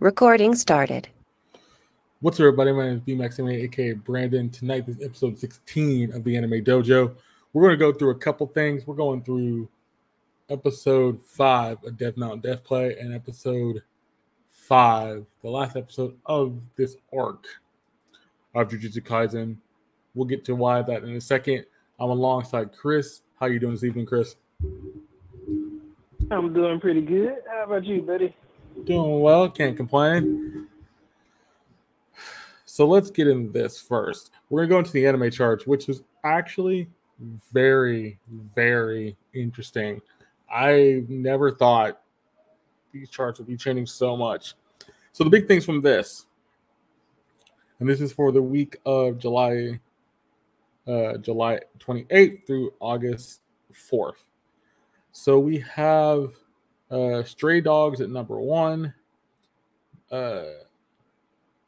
Recording started. What's up, everybody? My name is BMax Anime, aka Brandon. Tonight is episode 16 of the Anime Dojo. We're going to go through a couple things. We're going through episode 5 of Death Mountain Death Play and episode 5, the last episode of this arc of Jujutsu Kaisen. We'll get to why that in a second. I'm alongside Chris. How you doing this evening, Chris? I'm doing pretty good. How about you, buddy? Doing well, can't complain. So let's get in this first. We're gonna go into the anime charts, which was actually very, very interesting. I never thought these charts would be changing so much. So the big things from this, and this is for the week of July, uh, July 28th through August 4th. So we have uh, Stray Dogs at number one. Uh,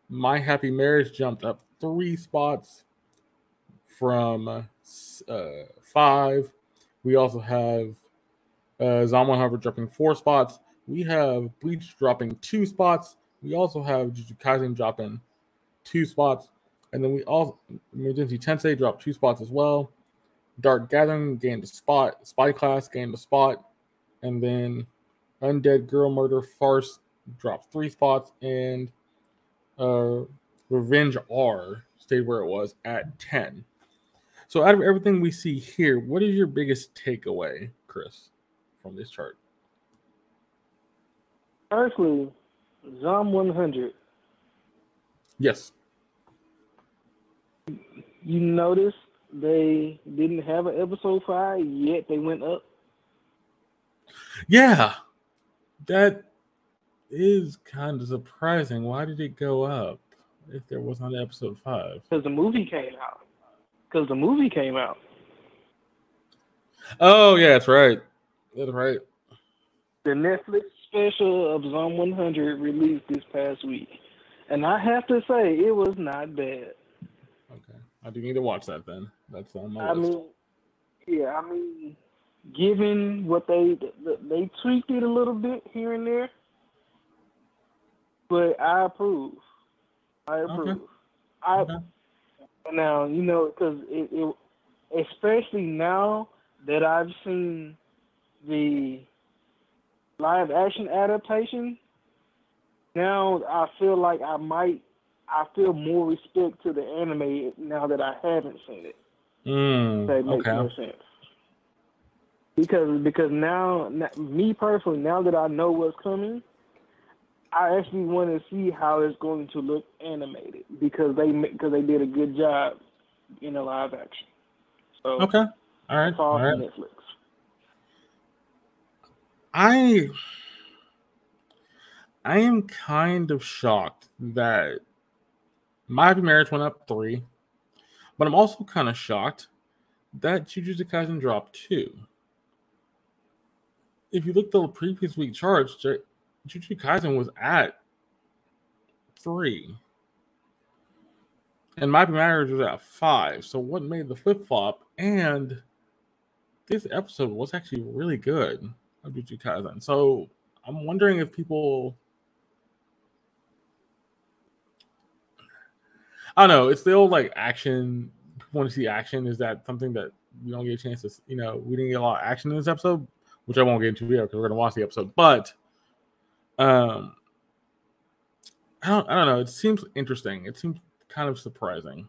My Happy Marriage jumped up three spots from uh, five. We also have uh, Zom 100 dropping four spots. We have Bleach dropping two spots. We also have Jujutsu Kaisen dropping two spots. And then we also, Emergency Tensei dropped two spots as well. Dark Gathering gained a spot. Spy Class gained a spot. And then Undead Girl Murder Farce dropped three spots. And uh, Revenge R stayed where it was at 10. So, out of everything we see here, what is your biggest takeaway, Chris, from this chart? Firstly, Zom 100. Yes. You notice they didn't have an episode five, yet they went up. Yeah. That is kind of surprising. Why did it go up if there was not episode five? Because the movie came out. Because the movie came out. Oh, yeah, that's right. That's right. The Netflix special of Zom 100 released this past week. And I have to say, it was not bad. Okay. I do need to watch that then. That's on my I list. mean, yeah, I mean, given what they they tweaked it a little bit here and there, but I approve. I approve. I Okay. now you know because it, it, especially now that I've seen the live action adaptation. Now I feel like I might. I feel more respect to the anime now that I haven't seen it. Mm, That makes okay. more sense. Because because now, me personally, now that I know what's coming, I actually want to see how it's going to look animated because they because they did a good job in the live action. So Okay. All right. All right. Netflix. I I am kind of shocked that My Marriage went up three, but I'm also kind of shocked that Jujutsu Kaisen dropped two. If you look at the previous week charts, Ju- Jujutsu Kaisen was at three, and My Marriage was at five. So what made the flip flop? And this episode was actually really good of Jujutsu Kaisen. So I'm wondering if people. I don't know. It's the old like action. People want to see action. Is that something that we don't get a chance to? You know, we didn't get a lot of action in this episode, which I won't get into here because we're gonna watch the episode. But, um, I don't. I don't know. It seems interesting. It seems kind of surprising.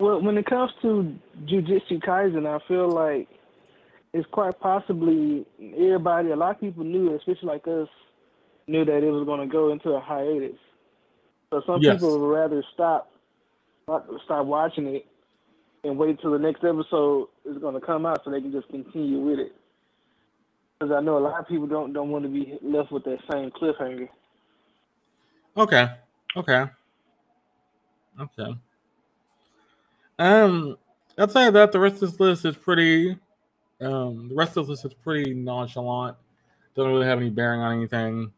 Well, when it comes to Jujutsu Kaisen, I feel like it's quite possibly everybody, a lot of people knew, especially like us, knew that it was going to go into a hiatus. So some Yes. people would rather stop, stop watching it, and wait till the next episode is going to come out so they can just continue with it. Because I know a lot of people don't don't want to be left with that same cliffhanger. Okay. Okay. Okay. Um, outside of that, the rest of this list is pretty. Um, the rest of this list is pretty nonchalant. Doesn't really have any bearing on anything.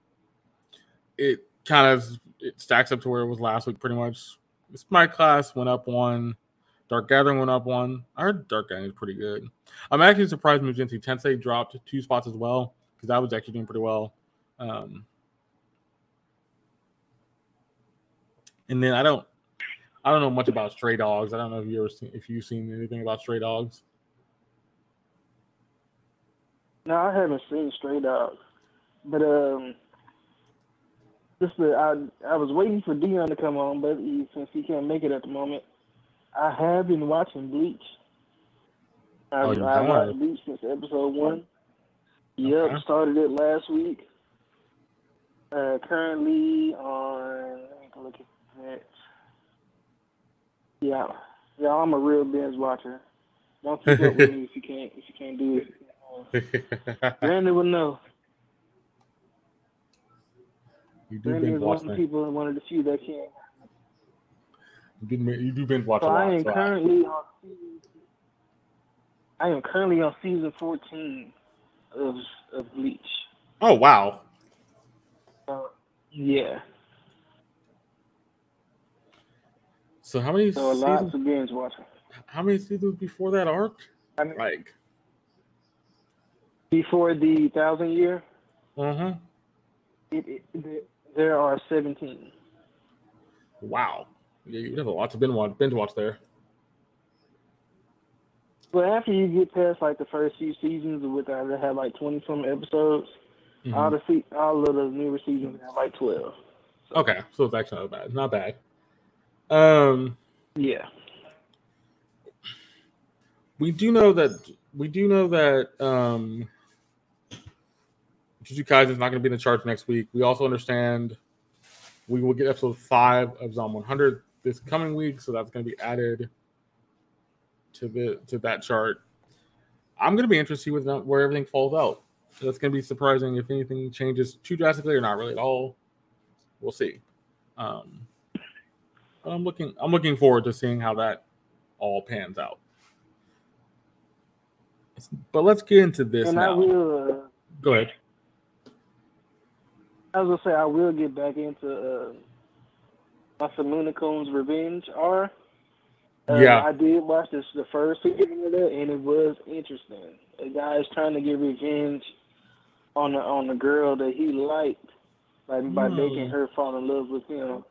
It kind of it stacks up to where it was last week, pretty much. My class went up one. Dark Gathering went up one. I heard Dark Gathering is pretty good. I'm actually surprised Mushoku Tensei dropped two spots as well because I was actually doing pretty well. Um, and then I don't, I don't know much about Stray Dogs. I don't know if you ever seen, if you've seen anything about Stray Dogs. No, I haven't seen Stray Dogs, but um, just the, I I was waiting for Dion to come on, but he, since he can't make it at the moment. I have been watching Bleach. I, Oh, I watched Bleach since episode one. Yep, Okay. started it last week. Uh, currently on. Look at that. Yeah, yeah, I'm a real binge watcher. Don't keep up with me if you can't if you can't do it. Brandon would know. you do Brandon binge is one of the people, one of the few that can. You do, you do binge watch So a I lot. am so I- currently on season. I am currently on season 14 of of Bleach. oh wow. So, yeah, So how many so a lot seasons? of binge watching. How many seasons before that arc? I mean, Like, before the thousand year, uh huh. it, it, there- there are 17. Wow. Yeah, you have a lot to binge watch, binge watch there. But after you get past like the first few seasons, with uh, they have like 20 some episodes, Mhm. all the se- all of the newer seasons have like 12. Okay, so it's actually not bad. Not bad. Um, Yeah. we do know that we do know that um, Jujutsu Kaisen is not going to be in the charts next week. We also understand we will get episode five of Zom 100 this coming week, so that's going to be added to the to that chart. I'm going to be interested with where everything falls out. That's going to be surprising if anything changes too drastically or not really at all. We'll see. Um, but I'm looking I'm looking forward to seeing how that all pans out. But let's get into this and now. will. Uh, Go ahead. As I was gonna say I will get back into uh, Masamune Kun's Revenge R. Uh, Yeah. I did watch this the first season of that, and it was interesting. A guy is trying to get revenge on the on the girl that he liked by by Hmm. making her fall in love with him.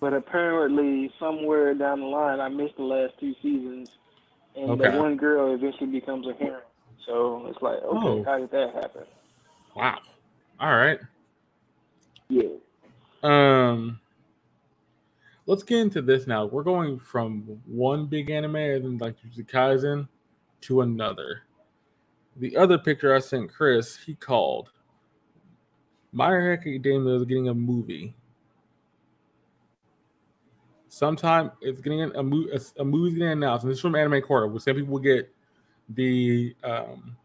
But apparently, somewhere down the line, I missed the last two seasons, and Okay. the one girl eventually becomes a hero. So it's like, okay, Oh. how did that happen? Wow. All right. Yeah. Um let's get into this now. We're going from one big anime and then like Kaisen to another. The other picture I sent Chris, he called My Hero Academia is getting a movie. Sometime it's getting a, mo- a, a movie's getting announced, and this is from Anime Corner, which some people get the um,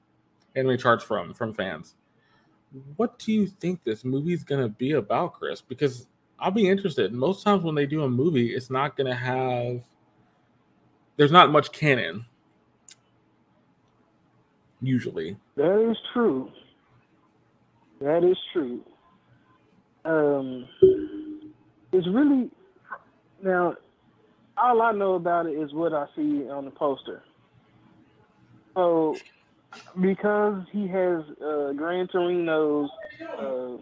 anime charts from from fans. What do you think this movie's gonna be about, Chris? Because I'll be interested. Most times when they do a movie, it's not gonna have. There's not much canon. Usually, That is true. That is true. Um, it's really now. All I know about it is what I see on the poster. So, because he has uh, Gran Torino's uh,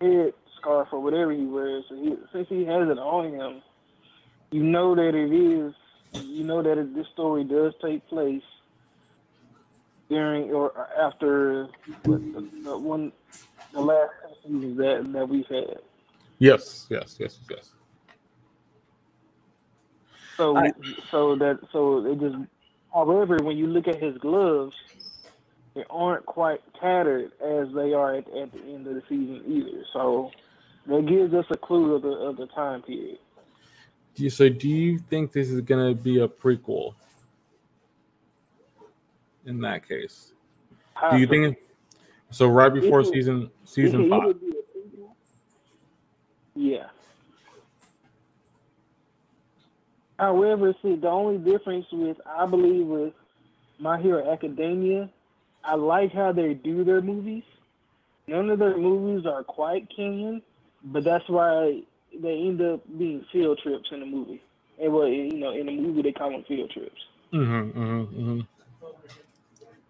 head scarf or whatever he wears, so he, since he has it on him, you know that it is. You know that it, this story does take place during or after what, the, the one the last couple seasons that that we've had. yes, yes, yes, yes. So I- so that so it just however when you look at his gloves, they aren't quite tattered as they are at, at the end of the season either. So that gives us a clue of the of the time period. Do you, so, do you think this is gonna be a prequel? In that case, do you think? So, right before It- season season five. either be a prequel- Yeah. However, see, the only difference with, I believe, with My Hero Academia, I like how they do their movies. None of their movies are quite canon, but that's why they end up being field trips in the movie. And well, you know, in the movie they call them field trips. Mm-hmm, mm-hmm, mm-hmm.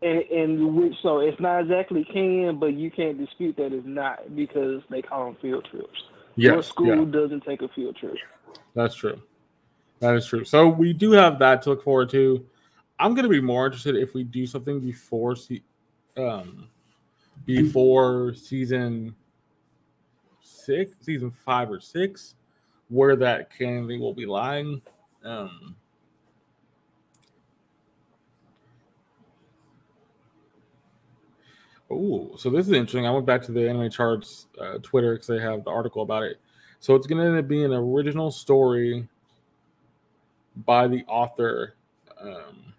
And and which so it's not exactly can, but you can't dispute that it's not because they call them field trips. Your school yeah, doesn't take a field trip. that's true. That is true. So we do have that to look forward to. I'm going to be more interested if we do something before se- um before season six, season five or six, where that candidate will be lying. Um, oh, so this is interesting. I went back to the anime charts uh, Twitter because they have the article about it. So it's going to being an original story by the author um,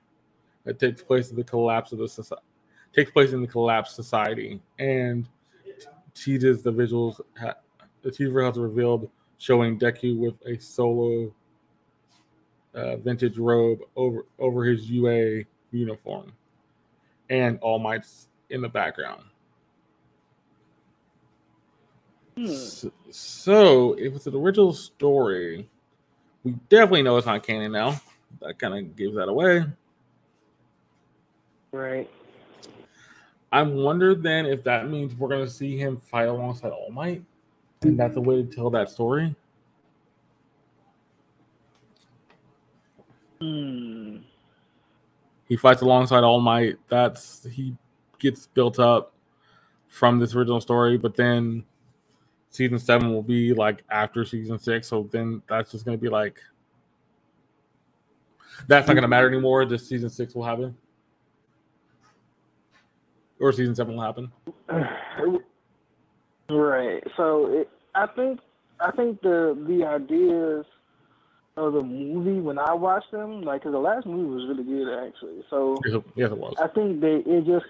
that takes place in the collapse of the society. Takes place in the collapsed society, and teases the visuals. The teaser has revealed showing Deku with a solo uh, vintage robe over over his UA uniform, and All Might's in the background. Hmm. So, so if it's an original story, we definitely know it's not canon now. That kind of gives that away. Right. I wonder then if that means we're gonna see him fight alongside All Might, and that's a way to tell that story. Hmm. He fights alongside All Might. That's he gets built up from this original story, but then season seven will be like after season six. So then that's just gonna be like that's not gonna matter anymore. This season six will happen. Or season seven will happen. Right. So it, I think I think the the ideas of the movie when I watched them, like, 'cause the last movie was really good actually. So Yes, it- was. I think they it just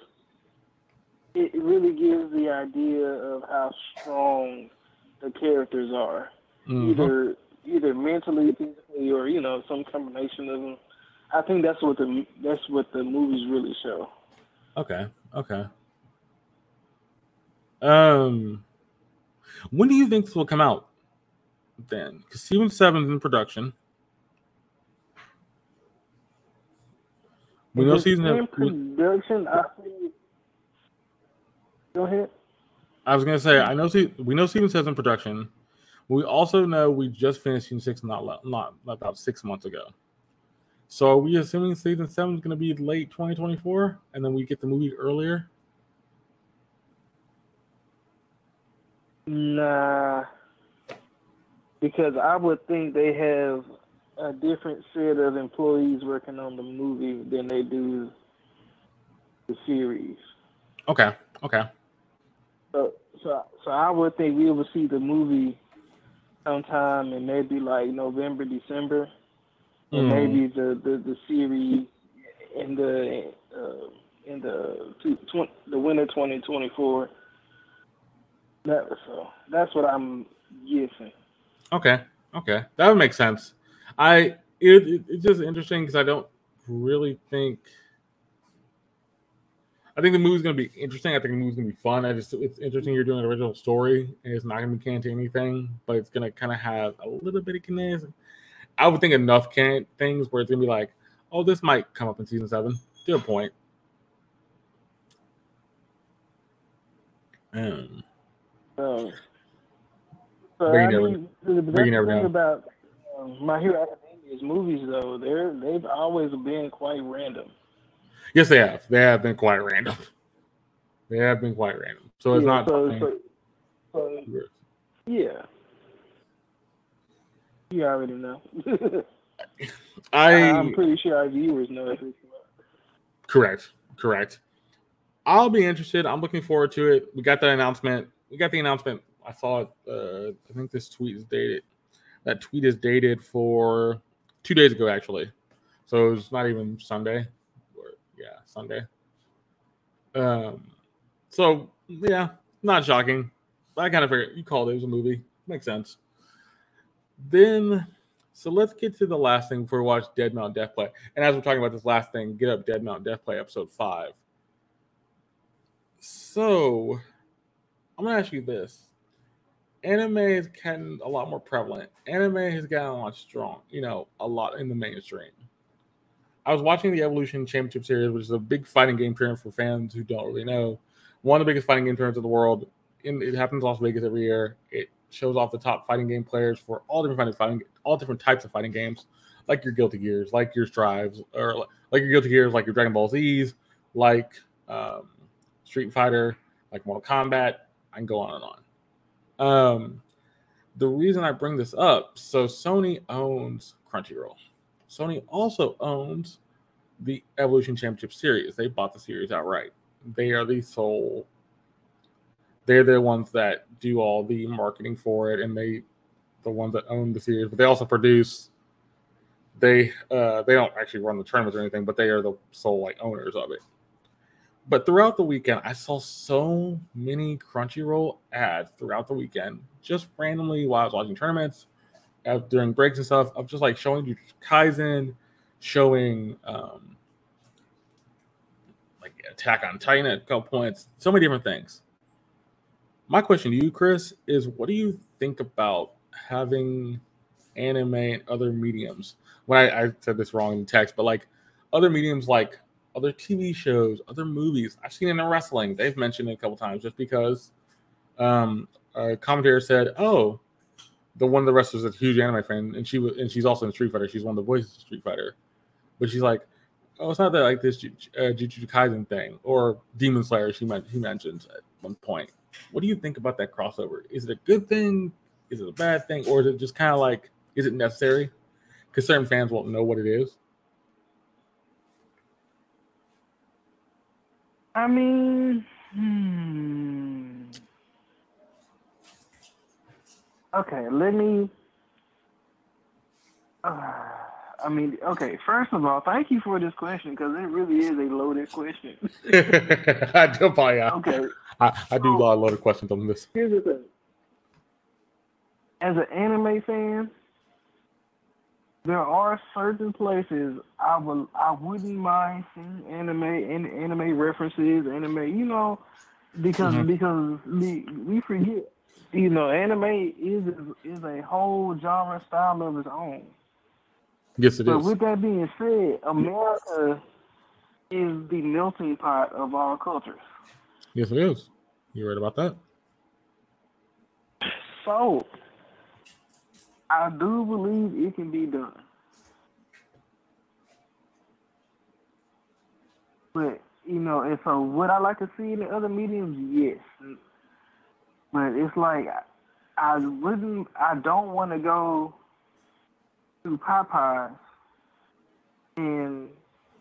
it really gives the idea of how strong the characters are, Mhm. either either mentally, physically, or you know some combination of them. I think that's what the that's what the movies really show. Okay. Okay. Um, when do you think this will come out? Then, because season seven's in production. We know season. in production. I. Go ahead. I was gonna say I know. Se- we know season seven's in production. We also know we just finished season six not not about six months ago. So are we assuming season seven is gonna be late 2024, and then we get the movie earlier? Nah, because I would think they have a different set of employees working on the movie than they do the series. Okay. Okay. So, so, so I would think we will see the movie sometime in maybe like November, December, and Hmm. maybe the, the, the series in the uh, in the two, tw- the winter twenty twenty four. That so that's what I'm guessing. Okay. Okay. That would make sense. I it, it it's just interesting because I don't really think I think the movie's gonna be interesting. I think the movie's gonna be fun. I just it's interesting you're doing an original story and it's not gonna be canon to anything, but it's gonna kind of have a little bit of canon. I would think enough can things where it's gonna be like, oh, this might come up in season seven. To a point. Um, So, so I mean, the, the but you best never thing about um, My Hero Academia's movies, though, they're they've always been quite random. yes, they have. They have been quite random. They have been quite random. So it's Yeah, not. So, so, so, yeah. You already know. I I'm pretty sure our viewers know it's correct, correct. I'll be interested. I'm looking forward to it. We got that announcement. We got the announcement. I saw it. Uh, I think this tweet is dated. That tweet is dated for two days ago, actually. So it's not even Sunday. Or, yeah, Sunday. Um. So yeah, not shocking. I kind of figured you called it. It was a movie. Makes sense. Then, so let's get to the last thing before we watch Dead Mount Death Play. And as we're talking about this last thing, get up Dead Mount Death Play episode five. So, I'm gonna ask you this: Anime is gotten a lot more prevalent. Anime has gotten a lot strong. You know, a lot in the mainstream. I was watching the Evolution Championship Series, which is a big fighting game tournament for fans who don't really know. One of the biggest fighting game tournaments in the world. In, it happens in Las Vegas every year. It shows off the top fighting game players for all different fighting, all different types of fighting games, like your Guilty Gears, like your Strives, or like your Guilty Gears, like your Dragon Ball Z's, like um, Street Fighter, like Mortal Kombat. I can go on and on. Um, the reason I bring this up, so Sony owns Crunchyroll. Sony also owns the Evolution Championship Series. They bought the series outright. They are the sole. They're the ones that do all the marketing for it, and they, the ones that own the series. But they also produce. They uh, they don't actually run the tournaments or anything, but they are the sole like owners of it. But throughout the weekend, I saw so many Crunchyroll ads throughout the weekend, just randomly while I was watching tournaments, uh, during breaks and stuff, of just like showing you Kaizen, showing um, like Attack on Titan at a couple points, so many different things. My question to you, Chris, is what do you think about having anime and other mediums? When I, I said this wrong in the text, but like other mediums like other TV shows, other movies. I've seen it in wrestling. They've mentioned it a couple times just because um, a commentator said, "Oh, the one of the wrestlers is a huge anime fan, and she was, and she's also in Street Fighter. She's one of the voices of Street Fighter." But she's like, "Oh, it's not that like this uh, Jujutsu Kaisen thing or Demon Slayer." She meant he mentioned at one point. What do you think about that crossover? Is it a good thing? Is it a bad thing? Or is it just kind of like, is it necessary? Because certain fans won't know what it is. I mean, hmm. Okay, let me. Uh, I mean, okay. First of all, thank you for this question because it really is a loaded question. I do, yeah. Okay. I, I do so, a lot of loaded questions on this. Here's the thing. As an anime fan, there are certain places I will I wouldn't mind seeing anime and anime references, anime, you know, because mm-hmm. because we we forget, you know, anime is is a whole genre style of its own. Yes, it but is. with that being said, America is the melting pot of all cultures. Yes, it is. You're right about that. So I do believe it can be done. But you know, and so would I like to see in the other mediums? Yes. But it's like I wouldn't. I don't want to go to Popeyes and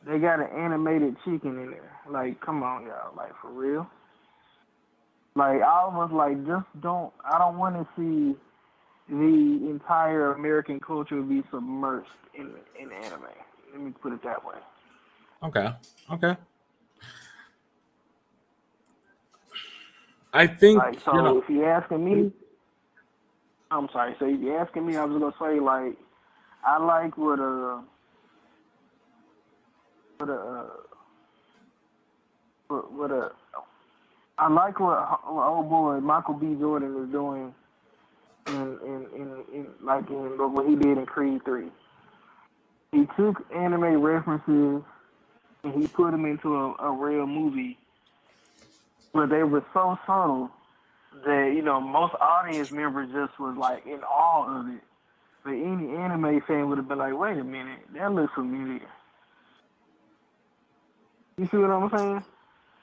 they got an animated chicken in there. Like, come on, y'all. Like for real. Like I was like, just don't. I don't want to see the entire American culture would be submerged in in anime. Let me put it that way. Okay. Okay. I think like, so. You know, if you're asking me, I'm sorry. So if you're asking me, I was gonna say like, I like what uh, what uh, what, what uh, I like what, what old boy Michael B. Jordan is doing in in, in, in like in what he did in Creed three. He took anime references and he put them into a, a real movie, but they were so subtle that you know most audience members just was like in awe of it. But any anime fan would have been like, "Wait a minute, that looks familiar." You see what I'm saying?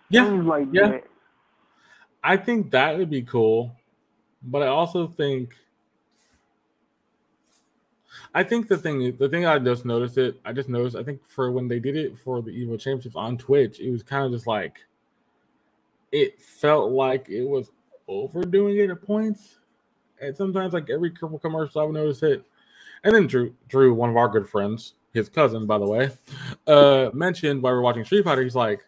Yeah, Things like yeah. That. I think that would be cool but I also think I think the thing the thing I just noticed it, I just noticed I think for when they did it for the Evo Championships on Twitch, it was kind of just like it felt like it was overdoing it at points. And sometimes like every couple commercial I would notice it. And then Drew, Drew, one of our good friends, his cousin, by the way, uh, mentioned while we are watching Street Fighter, he's like,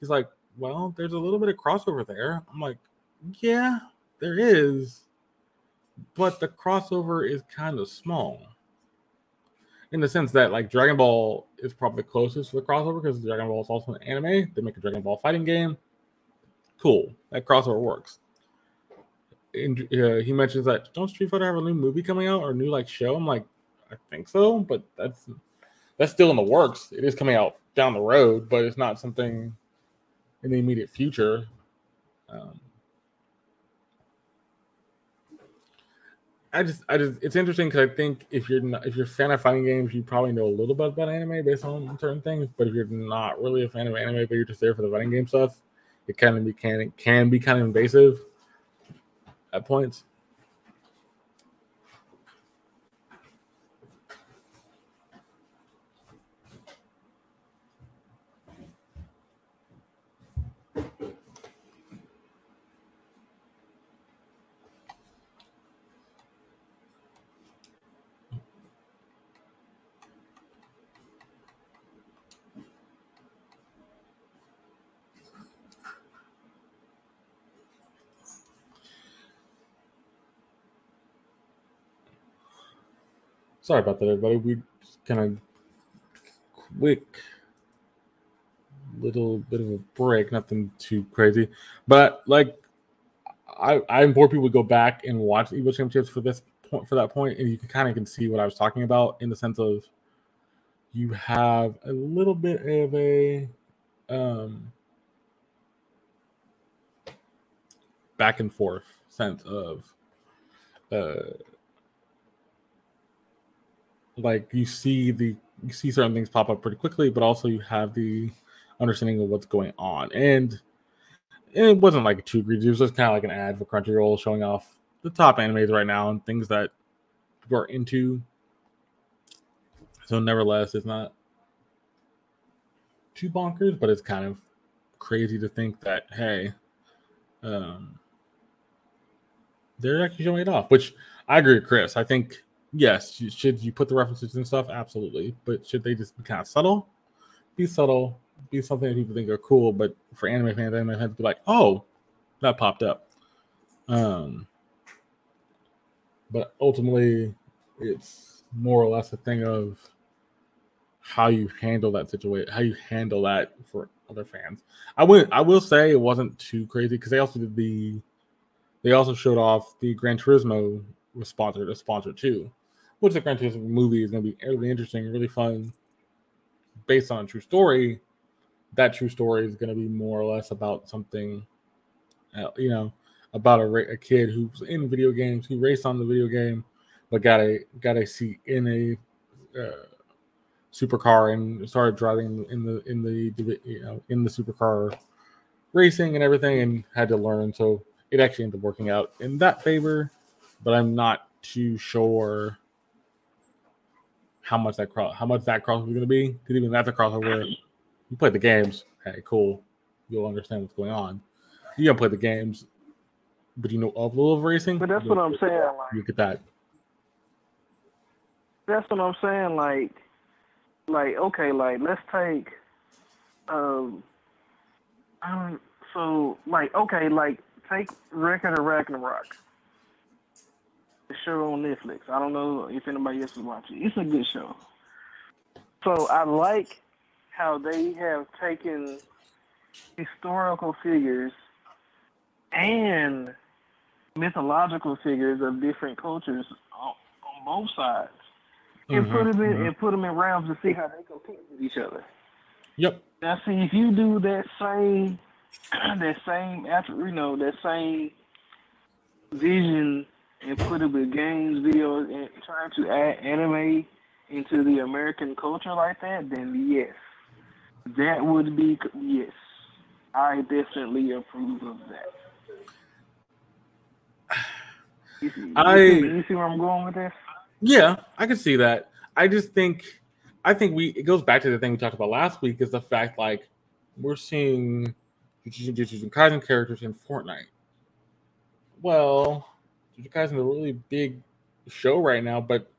he's like, well, there's a little bit of crossover there. I'm like, yeah, there is, but the crossover is kind of small. In the sense that like Dragon Ball is probably closest to the crossover because Dragon Ball is also an anime. They make a Dragon Ball fighting game. Cool, that crossover works. And uh, he mentions that don't Street Fighter have a new movie coming out or a new like show? I'm like, I think so, but that's that's still in the works. It is coming out down the road, but it's not something in the immediate future. Um, I just, I just, it's interesting because I think if you're not, if you're a fan of fighting games, you probably know a little bit about anime based on certain things. But if you're not really a fan of anime, but you're just there for the fighting game stuff, it kind of be can can be kind of invasive at points. Sorry about that, everybody. We kind of quick little bit of a break, nothing too crazy, but like I, I implore people to go back and watch Evo Championships for this point for that point, and you can kind of can see what I was talking about in the sense of you have a little bit of a um back and forth sense of uh like you see the you see certain things pop up pretty quickly, but also you have the understanding of what's going on. And it wasn't like too egregious. It was just kind of like an ad for Crunchyroll showing off the top animes right now and things that people are into. So, nevertheless, it's not too bonkers, but it's kind of crazy to think that hey, um, they're actually showing it off. Which I agree with Chris. I think yes, should you put the references and stuff? Absolutely. But should they just be kind of subtle? Be subtle. Be something that people think are cool. But for anime fans, anime fans be like, oh, that popped up. Um, but ultimately, it's more or less a thing of how you handle that situation, how you handle that for other fans. I would, I will say, it wasn't too crazy because they also did the, they also showed off the Gran Turismo was sponsored, a sponsor too which the Gran Turismo movie is going to be really interesting, really fun, based on true story. That true story is going to be more or less about something, uh, you know, about a, a kid who's in video games, who raced on the video game, but got a got a seat in a uh, supercar and started driving in the in the you know in the supercar racing and everything, and had to learn. So it actually ended up working out in that favor, but I'm not too sure how much that cross how much that crossover is going to be. Because even that's a crossover. You play the games, hey, cool. You'll understand what's going on. You don't play the games, but you know of little of racing. But that's what I'm saying. Like, you get that. That's what I'm saying. Like, like okay, like let's take, um, um, so like okay, like take Record of Ragnarok the show on Netflix. I don't know if anybody else is watching. It's a good show. So I like how they have taken historical figures and mythological figures of different cultures on, on both sides and mm-hmm, put them in mm-hmm. and put them in rounds to see how they compete with each other. Yep. Now, see if you do that same that same after you know that same vision and put it with games, videos, and trying to add anime into the American culture like that, then yes, that would be yes. I definitely approve of that. You see, I you see where I'm going with this? Yeah, I can see that. I just think, I think we it goes back to the thing we talked about last week is the fact like we're seeing Jujutsu Kaisen characters in Fortnite. Well, Jujutsu Kaisen is a really big show right now, but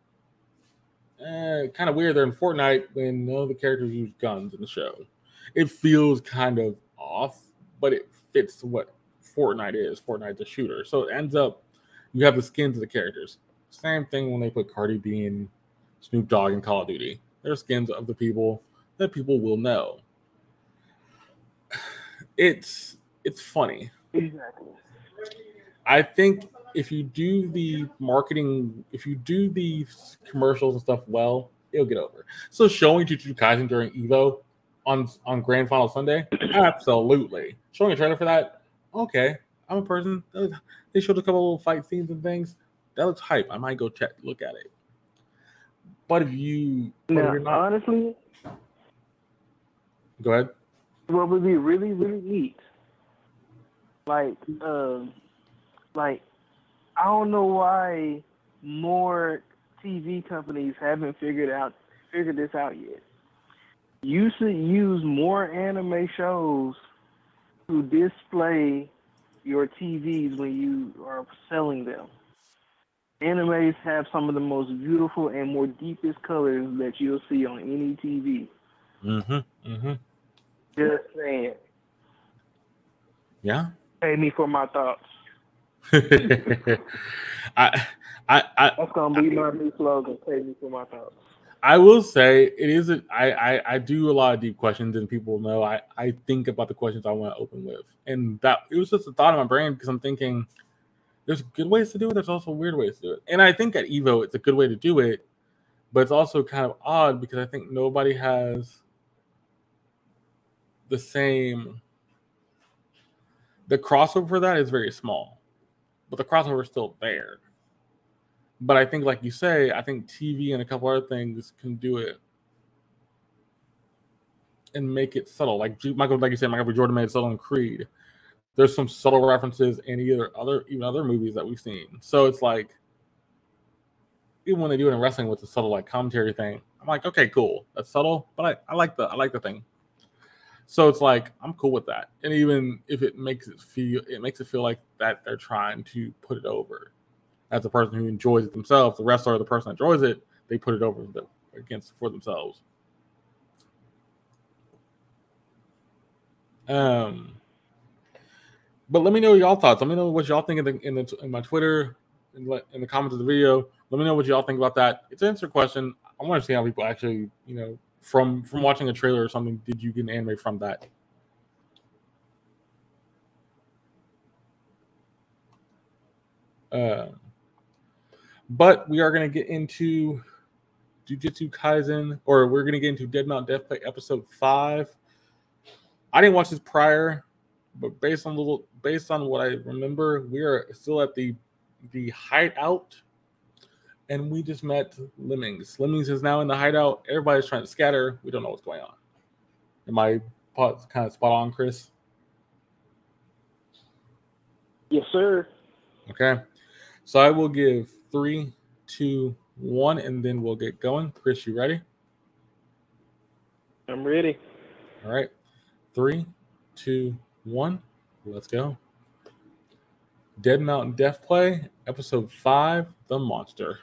eh, kind of weird. They're in Fortnite when none of the characters use guns in the show. It feels kind of off, but it fits what Fortnite is. Fortnite's a shooter, so it ends up you have the skins of the characters. Same thing when they put Cardi B and Snoop Dogg in Call of Duty. They're skins of the people that people will know. It's it's funny. Exactly. I think if you do the marketing, if you do the commercials and stuff well, it'll get over. So showing Jujutsu Kaisen during Evo on on Grand Final Sunday, absolutely. Showing a trailer for that, okay. I'm a person. They showed a couple little fight scenes and things. that looks hype. I might go check look at it. But if you but Now, if not, honestly, go ahead. what would be really, really neat, like, um, like, I don't know why more TV companies haven't figured out figured this out yet. You should use more anime shows to display your TVs when you are selling them. Animes have some of the most beautiful and more deepest colors that you'll see on any TV. Mm-hmm. Mm-hmm. Just saying. Yeah. Pay me for my thoughts. I I I That's gonna be my new slogan. Pay me for my thoughts. I will say it isn't. I, I I do a lot of deep questions and people know I I think about the questions I want to open with and that it was just a thought in my brain because I'm thinking there's good ways to do it there's also weird ways to do it and I think at Evo it's a good way to do it but it's also kind of odd because I think nobody has the same the crossover for that is very small but the crossover is still there but I think, like you say, I think TV and a couple other things can do it and make it subtle. Like Michael, like you said, Michael B. Jordan made subtle in Creed. There's some subtle references in either other even other movies that we've seen. So it's like even when they do it in wrestling with the subtle like commentary thing, I'm like, okay, cool. That's subtle, but I, I like the I like the thing. So it's like I'm cool with that. And even if it makes it feel it makes it feel like that they're trying to put it over as a person who enjoys it themselves, the wrestler or the person that enjoys it, they put it over against for themselves. Um, but let me know y'all thoughts. Let me know what y'all think in the in, the, in my Twitter in, in the comments of the video. Let me know what y'all think about that. It's an answer question. I want to see how people actually, you know, from from watching a trailer or something, did you get an anime from that? Um, but we are going to get into Jujutsu Kaisen, or we're going to get into Dead Mount Death Play episode five. I didn't watch this prior, but based on little, based on what I remember, we are still at the the hideout, and we just met Lemmings. Lemmings is now in the hideout. Everybody's trying to scatter. We don't know what's going on. Am I kind of spot on, Chris? Yes, sir. Okay. So I will give three, two, one, and then we'll get going. Chris, you ready? I'm ready. All right. Three, two, one. Let's go. Dead Mountain Death Play, episode five, The Monster.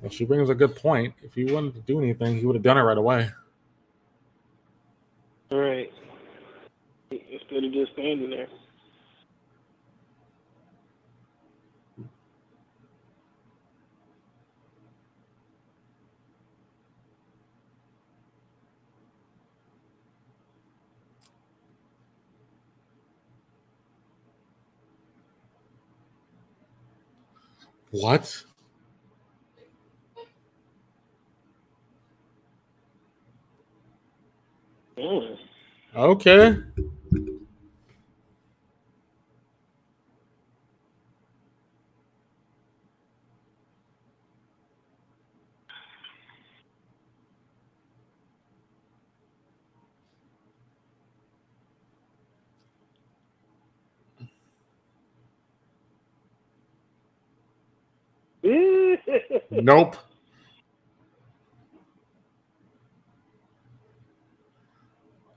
Well, she brings a good point. If he wanted to do anything, he would have done it right away. All right. Instead of just standing there. What? Mm. Okay. Nope.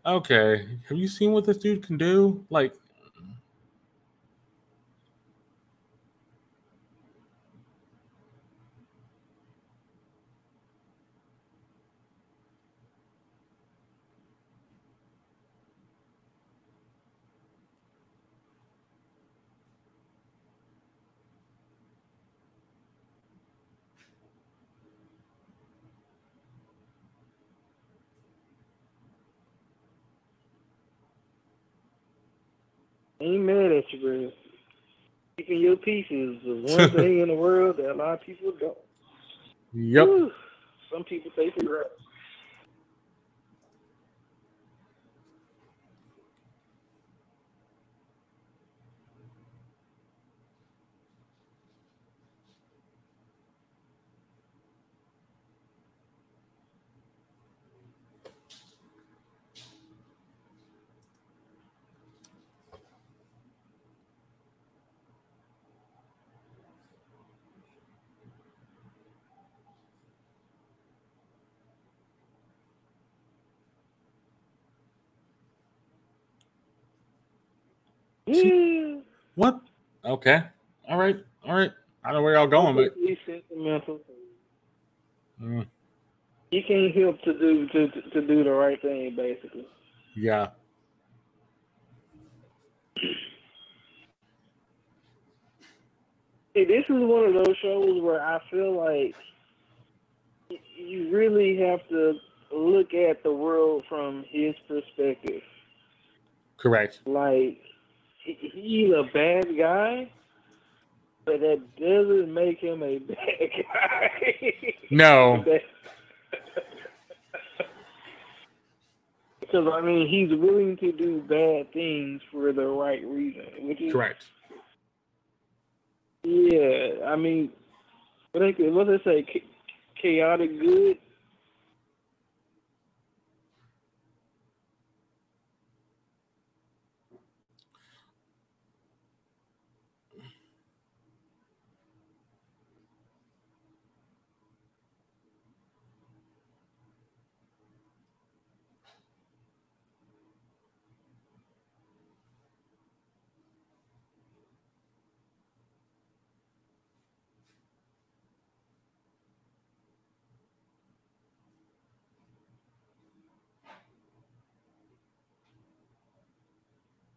Okay. Have you seen what this dude can do? Like, peace is the one thing in the world that a lot of people don't. Yep. Whew. Some people take for What? Okay. All right. All right. I know where y'all going, but Completely sentimental. mm, You can't help to do to to do the right thing, basically. yeah. Hey, this is one of those shows where I feel like you really have to look at the world from his perspective. Correct. Like he's a bad guy, but that doesn't make him a bad guy. No. Because I mean, he's willing to do bad things for the right reason, which is Correct. Yeah, I mean, what they what they say, chaotic good.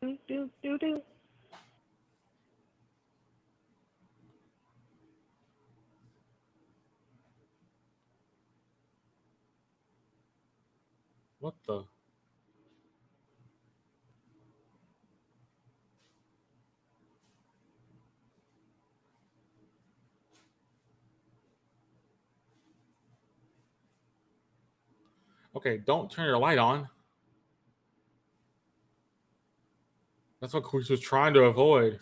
Do, do, do, do. What the? Okay, don't turn your light on. That's what Chris was trying to avoid.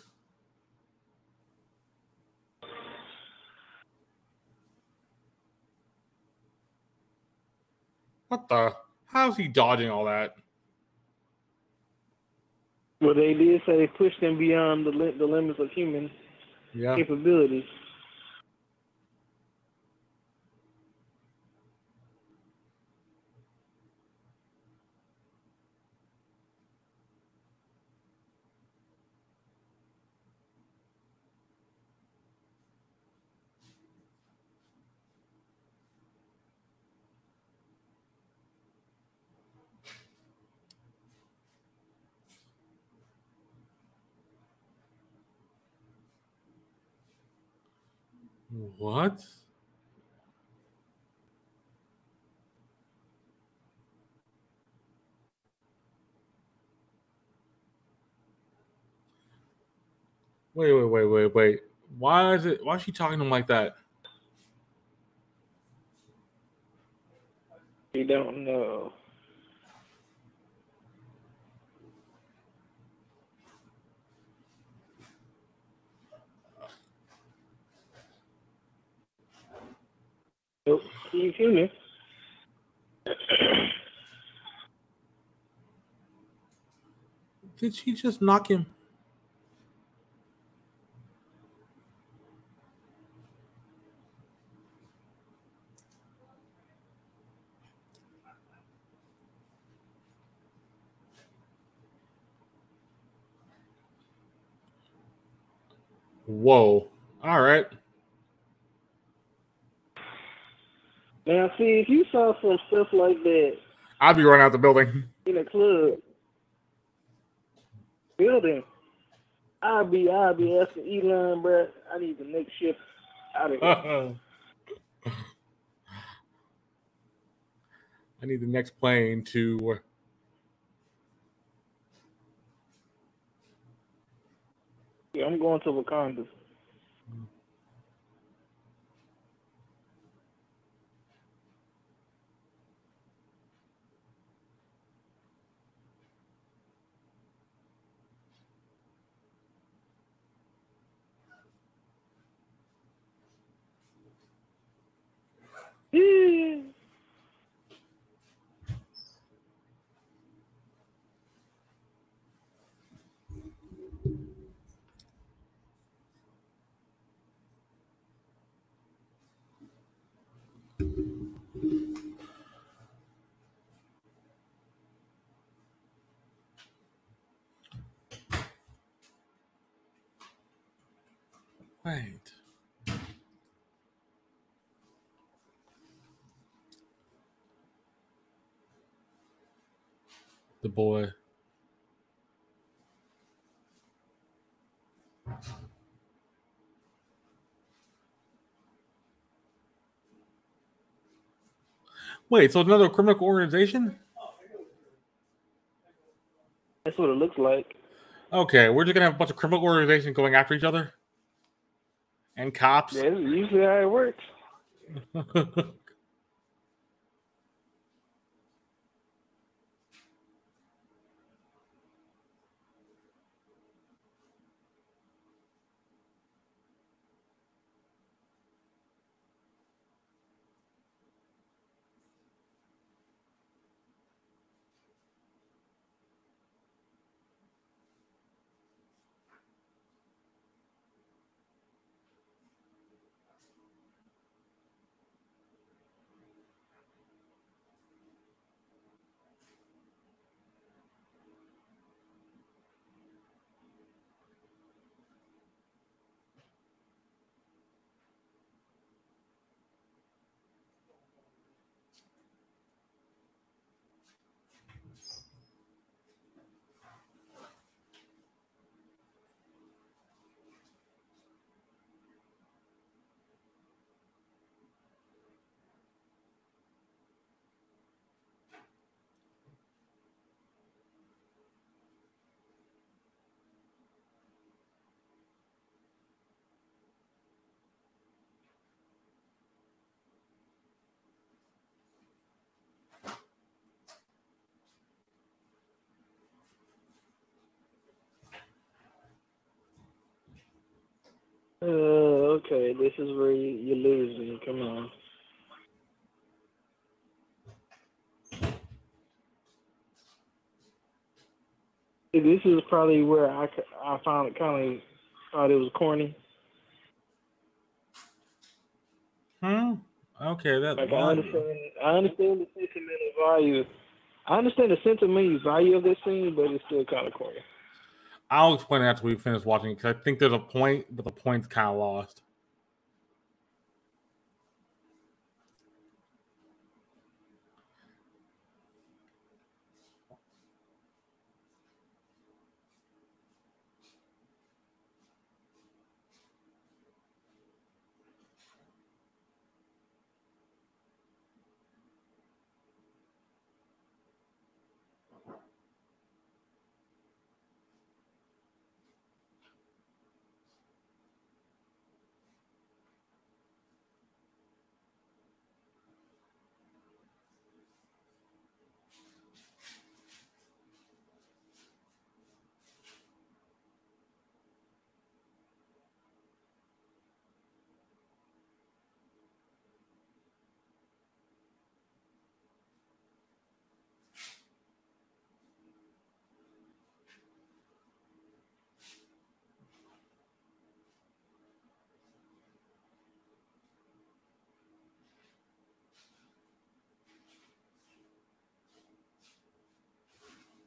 What the? How's he dodging all that? Well, they did say they pushed him beyond the li- the limits of human Yeah. capabilities. What? Wait, wait, wait, wait, wait. Why is it? Why is she talking to him like that? We don't know. Nope, You hear me? Did she just knock him? Whoa. All right. Now, see, if you saw some stuff like that I'd be running out the building. in a club building, I'd be, I'd be asking Elon, bro, I need the next ship out of here. I need the next plane to Yeah, I'm going to Wakanda. Yeah. Wait. The boy. Wait, so another criminal organization? That's what it looks like. Okay, we're just gonna have a bunch of criminal organizations going after each other, and cops. Yeah, that's usually how it works. Uh, okay, this is where you, you lose me. Come on. This is probably where I, I found it kind of thought it was corny. hmm. Okay, that. Like I understand, I understand the sentimental value. I understand the sentimental value of this scene, but it's still kind of corny. I'll explain after we finish watching because I think there's a point, but the point's kind of lost.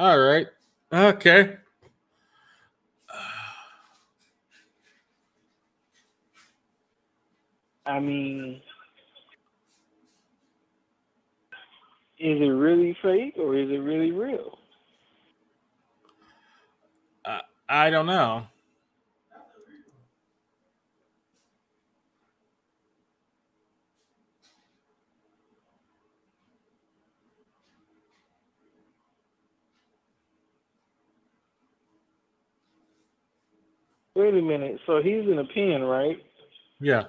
All right. Okay. I mean, is it really fake or is it really real? Uh, I don't know. Wait a minute. So he's in a pen, right? Yeah.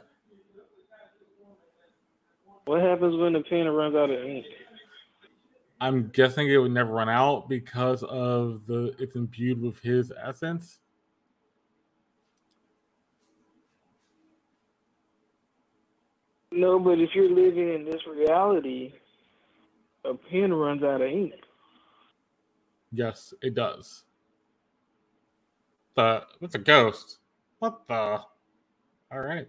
What happens when the pen runs out of ink? I'm guessing it would never run out because of the it's imbued with his essence. No, but if you're living in this reality, a pen runs out of ink. Yes, it does. The that's a ghost. What the? All right.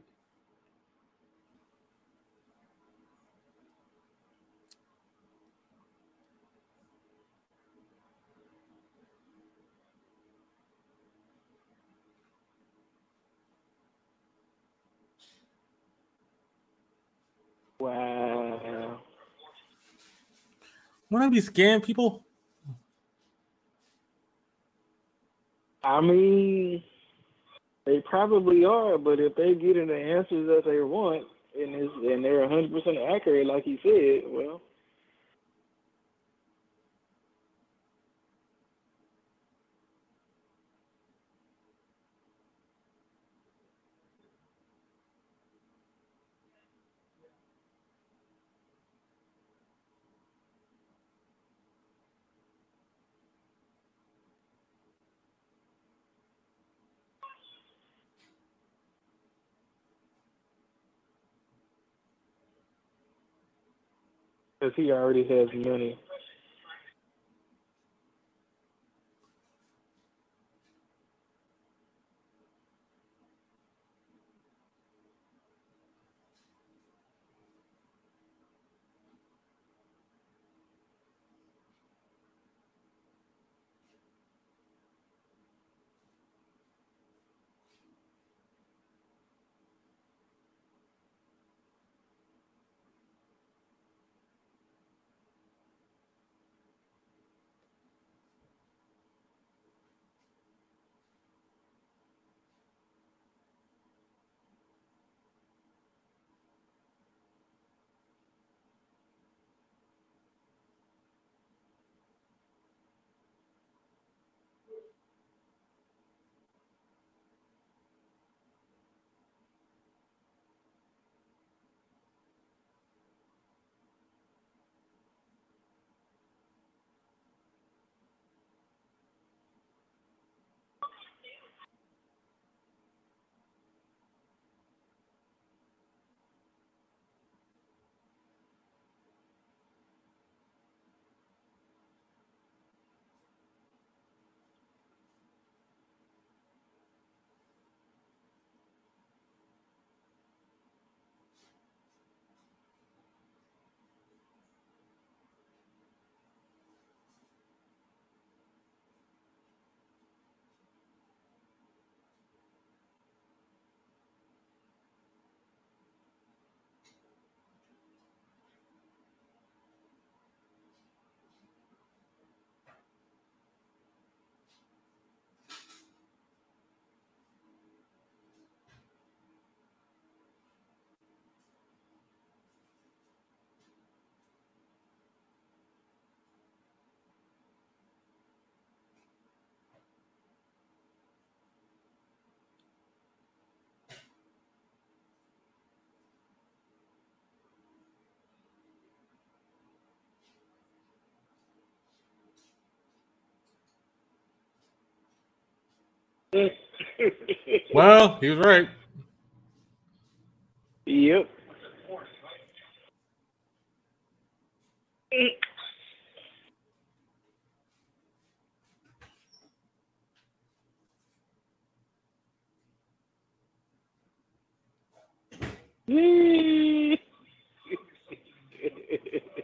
Wow. Want to be scam people? I mean, they probably are, but if they get the answers that they want and and they're 100% accurate, like he said, well. Because he already has money. well, he was right. Yep.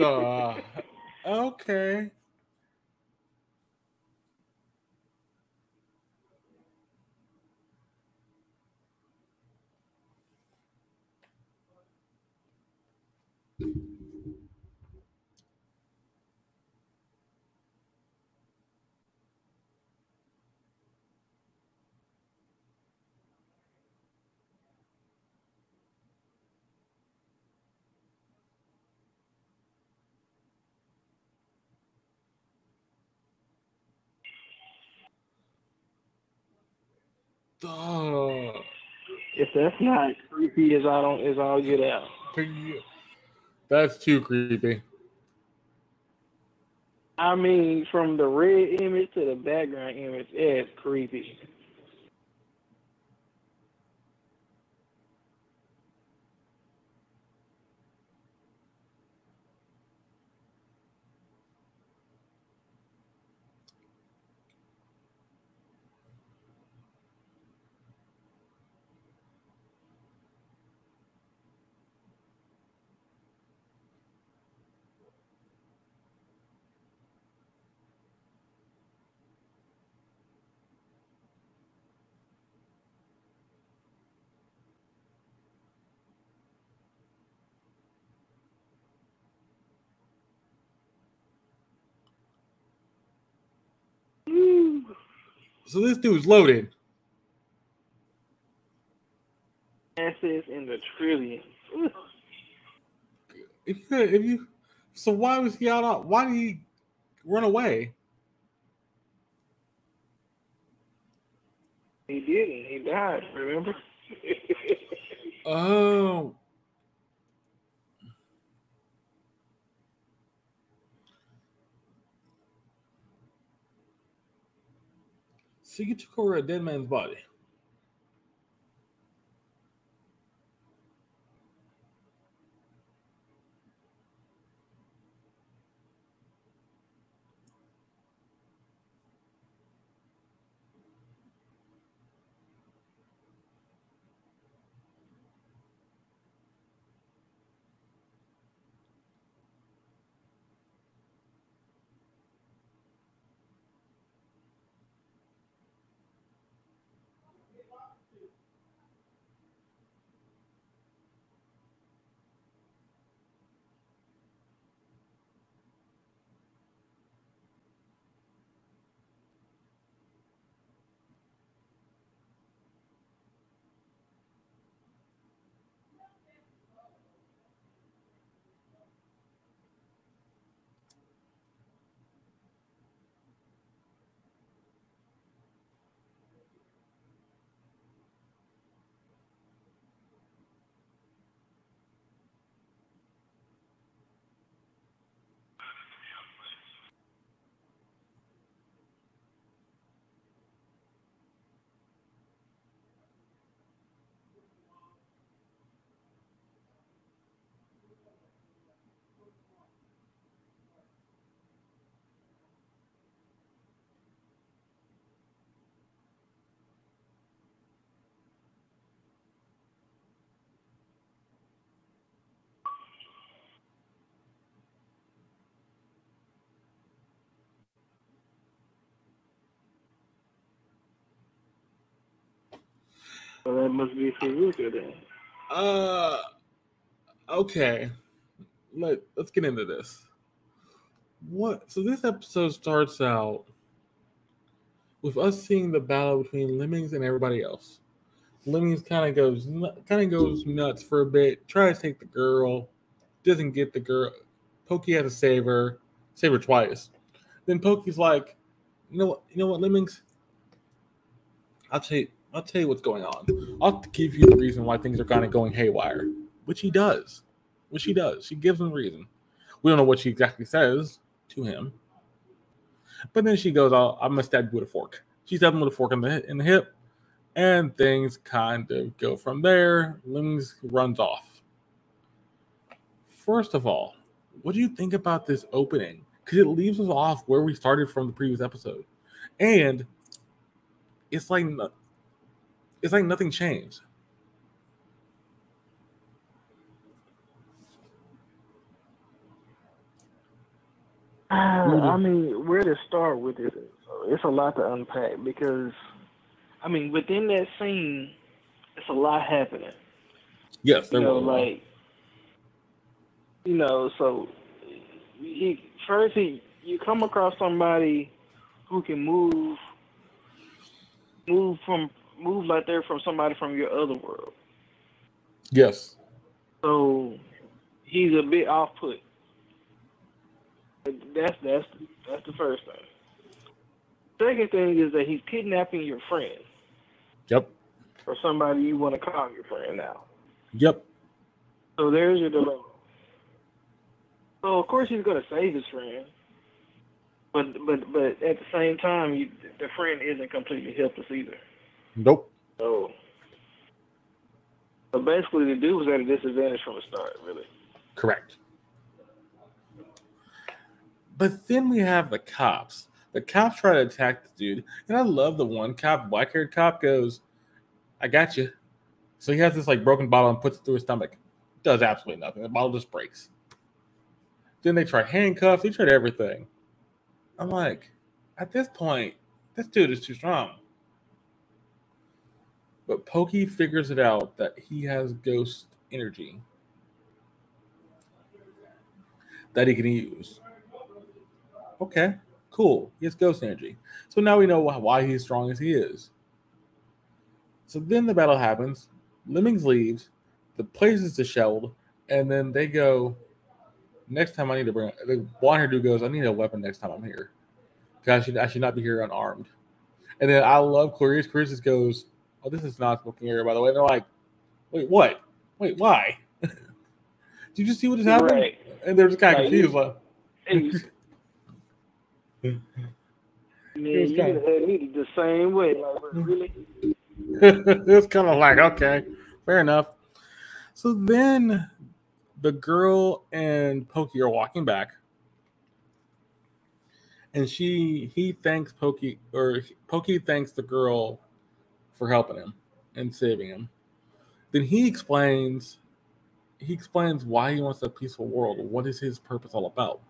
the okay. Duh. If that's not creepy as I don't as I'll get out. That's too creepy. I mean, from the red image to the background image, it's creepy. So this dude's loaded. Assets in the trillions. If you, if you, so why was he out? On, why did he run away? He didn't. He died. Remember? Oh. So you took over a dead man's body. So that must be Faruka then. Uh, okay. Let Let's get into this. What? So this episode starts out with us seeing the battle between Lemmings and everybody else. Lemmings kind of goes kind of goes nuts for a bit. Tries to take the girl, doesn't get the girl. Pokey has to save her, save her twice. Then Pokey's like, you know what? You know what, Lemmings? I'll you. I'll tell you what's going on. I'll give you the reason why things are kind of going haywire, which he does. Which he does. She gives him reason. We don't know what she exactly says to him, but then she goes, "I'll, I'm gonna stab you with a fork." She stabs him with a fork in the in the hip, and things kind of go from there. Lemmings runs off. First of all, what do you think about this opening? Because it leaves us off where we started from the previous episode, and it's like it's like nothing changed. Uh, I mean, where to start with it? It's a lot to unpack because, I mean, within that scene, it's a lot happening. Yes, there you know, like you know, so he first he you come across somebody who can move move from move like they're from somebody from your other world. Yes. So he's a bit off put. That's that's that's the first thing. Second thing is that he's kidnapping your friend. Yep. Or somebody you want to call your friend now. Yep. So there's your dilemma. So of course he's gonna save his friend, but but but at the same time, you, the friend isn't completely helpless either. Nope. Oh. so basically, the dude was at a disadvantage from the start, really. Correct. But then we have the cops. The cops try to attack the dude, and I love the one cop, black haired cop, goes, "I got you." So he has this like broken bottle and puts it through his stomach. Does absolutely nothing. The bottle just breaks. Then they try handcuffs. They tried everything. I'm like, at this point, this dude is too strong. But Pokey figures it out that he has ghost energy that he can use. Okay, cool. He has ghost energy. So now we know why he's strong as he is. So then the battle happens. Lemmings leaves. The place is disheveled. And then they go, next time I need to bring the blonde dude goes, I need a weapon next time I'm here. Because I should I should not be here unarmed. And then I love Clarice. Clarice goes, Oh, this is not smoking area, by the way. They're like, Wait, what? Wait, why? Did you just see what just happened? Right. And they're just kind of confused. Like, Man, you kind of, had me the same way. Like, really? it's kind of like, okay, fair enough. So then the girl and Pokey are walking back, and she he thanks Pokey or Pokey thanks the girl for helping him and saving him. Then he explains he explains why he wants a peaceful world. What is his purpose all about?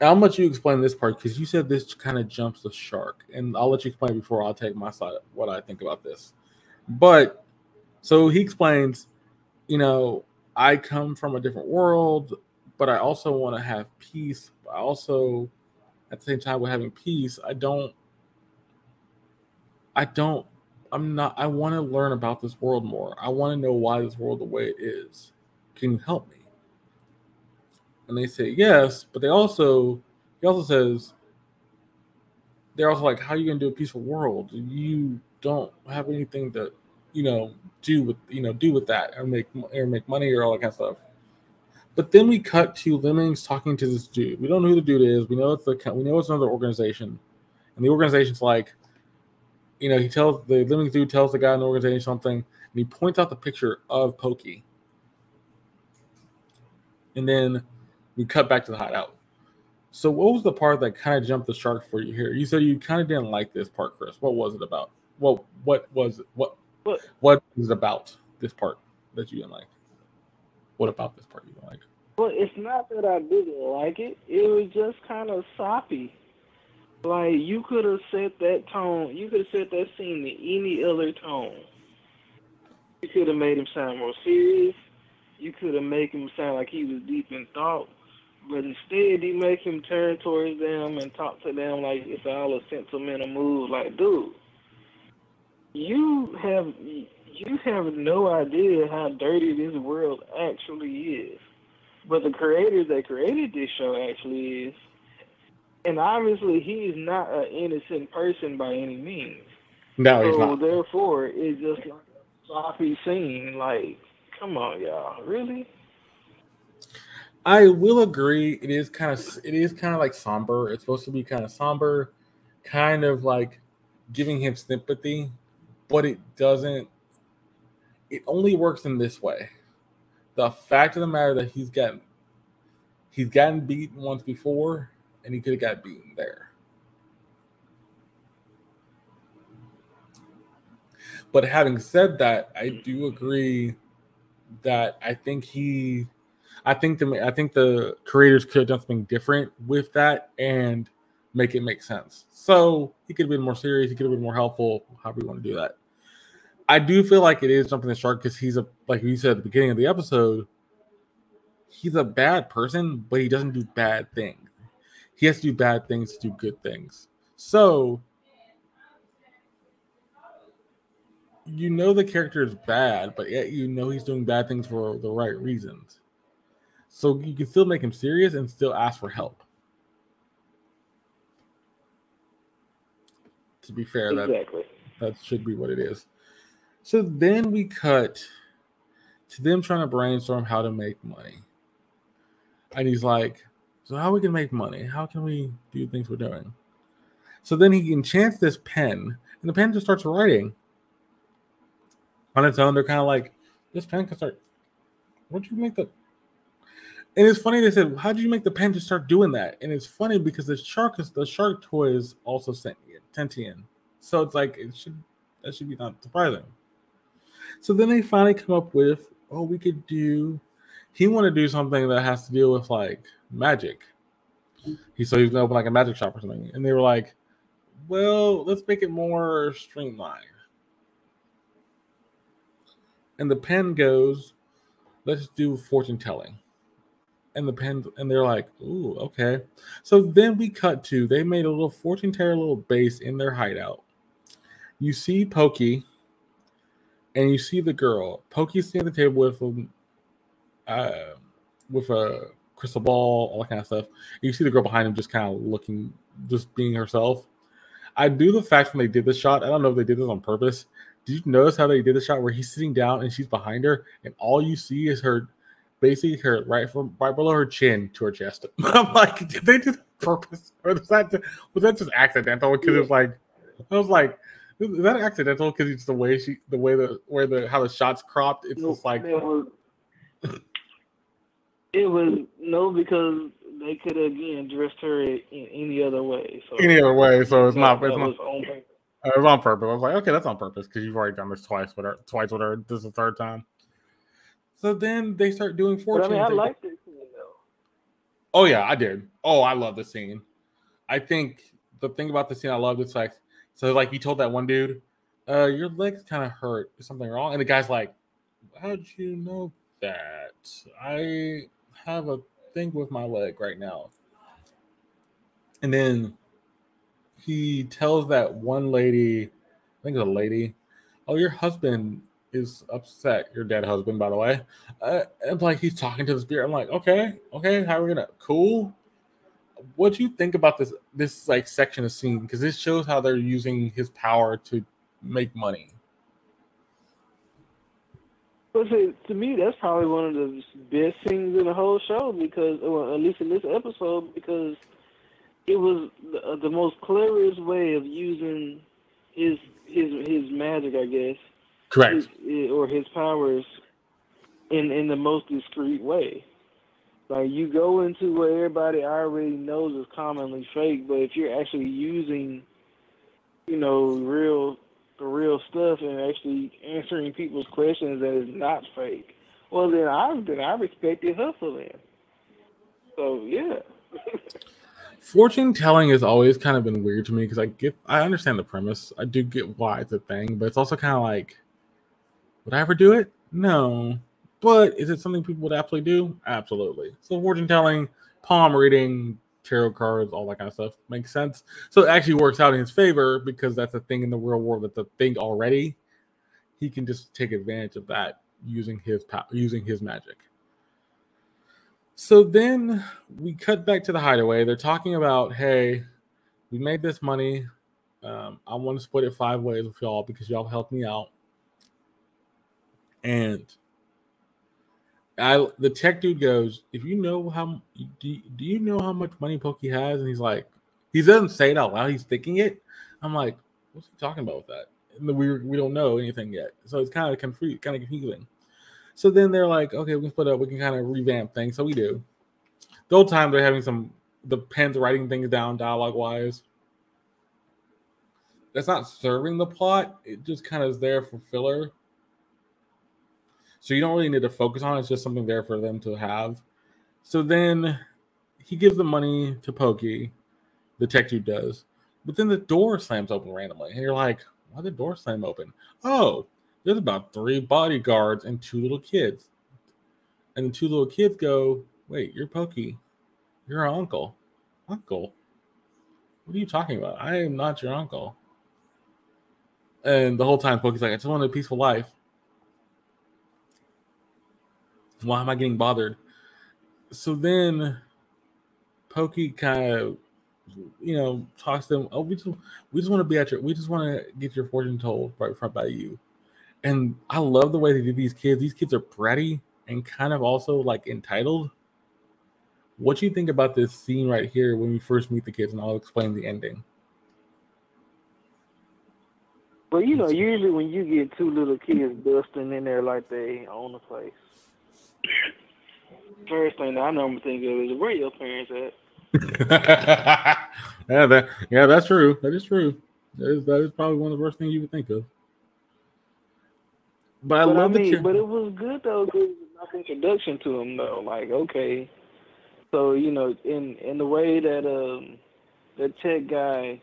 I'll let you explain this part because you said this kind of jumps the shark, and I'll let you explain before I'll take my side of what I think about this. But so he explains, you know, I come from a different world, but I also want to have peace. I also, at the same time, with having peace, I don't, I don't, I'm not, I want to learn about this world more. I want to know why this world the way it is. Can you help me? And they say yes, but they also, he also says, they're also like, how are you to do a peaceful world? You don't have anything to you know do with you know do with that or make or make money or all that kind of stuff. But then we cut to Lemmings talking to this dude. We don't know who the dude is. We know it's the we know it's another organization, and the organization's like, you know, he tells the living dude tells the guy in the organization something, and he points out the picture of Pokey. And then we cut back to the hideout. So, what was the part that kind of jumped the shark for you here? You said you kind of didn't like this part, Chris. What was it about? Well, what was it? What what what is it about this part that you didn't like? What about this part you didn't like? Well, it's not that I didn't like it. It was just kind of soppy. Like you could have set that tone. You could have set that scene in any other tone. You could have made him sound more serious. You could have made him sound like he was deep in thought. But instead, you make him turn towards them and talk to them like it's all a sentimental move. Like, dude, you have you have no idea how dirty this world actually is. But the creators that created this show actually is. And obviously he is not an innocent person by any means. No, so he's not. therefore it's just like a sloppy scene. Like, come on, y'all. Really? I will agree. It is kind of it is kind of like somber. It's supposed to be kind of somber, kind of like giving him sympathy but it doesn't it only works in this way the fact of the matter that he's gotten he's gotten beaten once before and he could have got beaten there but having said that i do agree that i think he I think the I think the creators could have done something different with that and make it make sense. So he could have been more serious. He could have been more helpful. However you want to do that. I do feel like it is jumping the shark because he's a like you said at the beginning of the episode. He's a bad person, but he doesn't do bad things. He has to do bad things to do good things. So you know the character is bad, but yet you know he's doing bad things for the right reasons. So you can still make him serious and still ask for help. To be fair, exactly. that that should be what it is. So then we cut to them trying to brainstorm how to make money. And he's like, So how we can make money? How can we do things we're doing? So then he enchants this pen, and the pen just starts writing on its own. They're kind of like, this pen can start. Where'd you make the? And it's funny they said, how did you make the pen just start doing that? And it's funny because the shark is the shark toy is also sentient, so it's like it should that should be not surprising. So then they finally come up with, oh, we could do. He want to do something that has to deal with like magic. He so he's gonna open like a magic shop or something, and they were like, well, let's make it more streamlined and the pen goes, let's do fortune telling. And the pen, and they're like, ooh, okay. So then we cut to they made a little fortune teller little base in their hideout. You see Pokey, and you see the girl. Pokey's sitting at the table with a, uh, with a crystal ball, all that kind of stuff. You see the girl behind him just kind of looking, just being herself. I do the fact when they did this shot. I don't know if they did this on purpose. Did you notice how they did the shot where he's sitting down and she's behind her, and all you see is her, basically her right from right below her chin to her chest. I'm like, did they do that on purpose, or was that was that just accidental? Because it was like, I was like, is that accidental? Because it's the way she, the way the where the how the shots cropped. It's just like it was, no because they could have again dressed her in any other way. So any other way, so it's not. It's not was on purpose. it was on purpose. I was like, okay, that's on purpose because you've already done this twice with her. Twice with her. This is the third time. So then they start doing But I fortune. mean, I they- liked it scene though. Oh yeah, I did. Oh, I love the scene. I think the thing about the scene I loved it's like so like he told that one dude, uh, your legs kind of hurt. Is something wrong? And the guy's like, How'd you know that? I have a thing with my leg right now. And then he tells that one lady, I think it's a lady, oh, your husband is upset. Your dead husband, by the way. Uh, and like he's talking to the spirit. I'm like, okay, okay, how are we gonna cool? What do you think about this this like section of scene? Because this shows how they're using his power to make money. But see, to me, that's probably one of the best scenes in the whole show because, or at least in this episode, because it was the, uh, the most cleverest way of using his his his magic, I guess, Correct. his, eh, or his powers in in the most discreet way. Like you go into what everybody already knows is commonly fake, but if you're actually using, you know, real the real stuff and actually answering people's questions that is not fake, well then I then I respect your hustle then. So yeah. Fortune telling has always kind of been weird to me because I get I understand the premise. I do get why it's a thing, but it's also kind of like, would I ever do it? No. But is it something people would absolutely do? Absolutely. So fortune telling, palm reading, tarot cards, all that kind of stuff makes sense. So it actually works out in his favor because that's a thing in the real world that's a thing already. He can just take advantage of that using his power, using his magic. So then we cut back to the hideaway. They're talking about, hey, we made this money. Um, I want to split it five ways with y'all because y'all helped me out. And I, the tech dude goes, if you know how, do you, do you know how much money Pokey has? And he's like, he doesn't say it out loud. He's thinking it. I'm like, what's he talking about with that? And we we don't know anything yet, so it's kind of confusing. Kind of confusing. So then they're like, okay, we can split up. We can kind of revamp things. So we do. The whole time they're having some the pens writing things down dialogue wise. That's not serving the plot. It just kind of is there for filler. So you don't really need to focus on it. It's just something there for them to have. So then he gives the money to Pokey, the tech dude does. But then the door slams open randomly. And you're like, why the door slam open? Oh, there's about three bodyguards and two little kids. And the two little kids go, Wait, you're Pokey. You're our uncle. Uncle? What are you talking about? I am not your uncle. And the whole time, Pokey's like, I just want a peaceful life. Why am I getting bothered? So then Pokey kind of, you know, talks to them. Oh, we just we just want to be at your we just want to get your fortune told right front by you. And I love the way they do these kids. These kids are bratty and kind of also like entitled. What do you think about this scene right here when we first meet the kids? And I'll explain the ending. Well, you know, usually when you get two little kids busting in there like they own the place, first thing that I normally think of is where your parents at. yeah, that yeah, that's true. That is true. That is that is probably one of the first things you would think of. But I but love I mean, but it was good though, because he was a introduction to him though. Like, okay, so you know, in in the way that um the tech guy,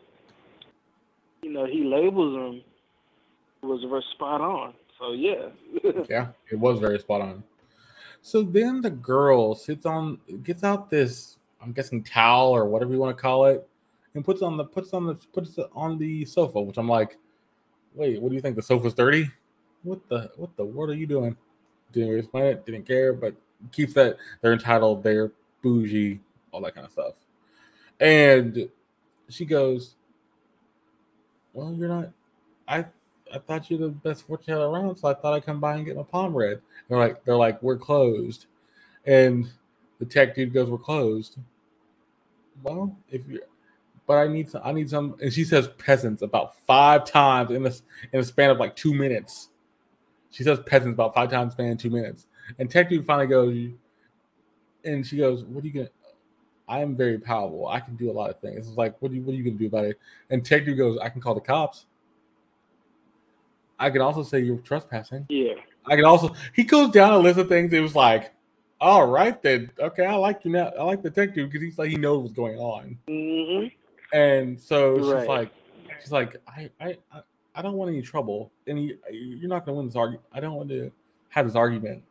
you know, he labels him was very spot on. So yeah, Yeah, it was very spot on. So then the girl sits on, gets out this, I'm guessing towel or whatever you want to call it, and puts on the puts on the puts it on the sofa. Which I'm like, wait, what do you think? The sofa's dirty? What the what the what are you doing? Didn't explain it. Didn't care, but keeps that they're entitled. They're bougie, all that kind of stuff. And she goes, "Well, you're not. I I thought you're the best fortune teller around, so I thought I'd come by and get my palm read." They're like, they're like, we're closed, and the tech dude goes, "We're closed." Well, if you, but I need some, I need some, and she says peasants about five times in this in a span of like two minutes. She says peasants about five times span in two minutes, and tech dude finally goes, and she goes, "What are you gonna?" I am very powerful. I can do a lot of things. It's like, what are you, what are you gonna do about it? And tech dude goes, "I can call the cops." I can also say you're trespassing. yeah, I can also he goes down a list of things. It was like, all right then, okay, I like you now. I like the tech dude because he's like he knows what's going on, hmm and so she's Right. like, she's like, I, I, I, I don't want any trouble, and he, you're not gonna win this argument. I don't want to have this argument.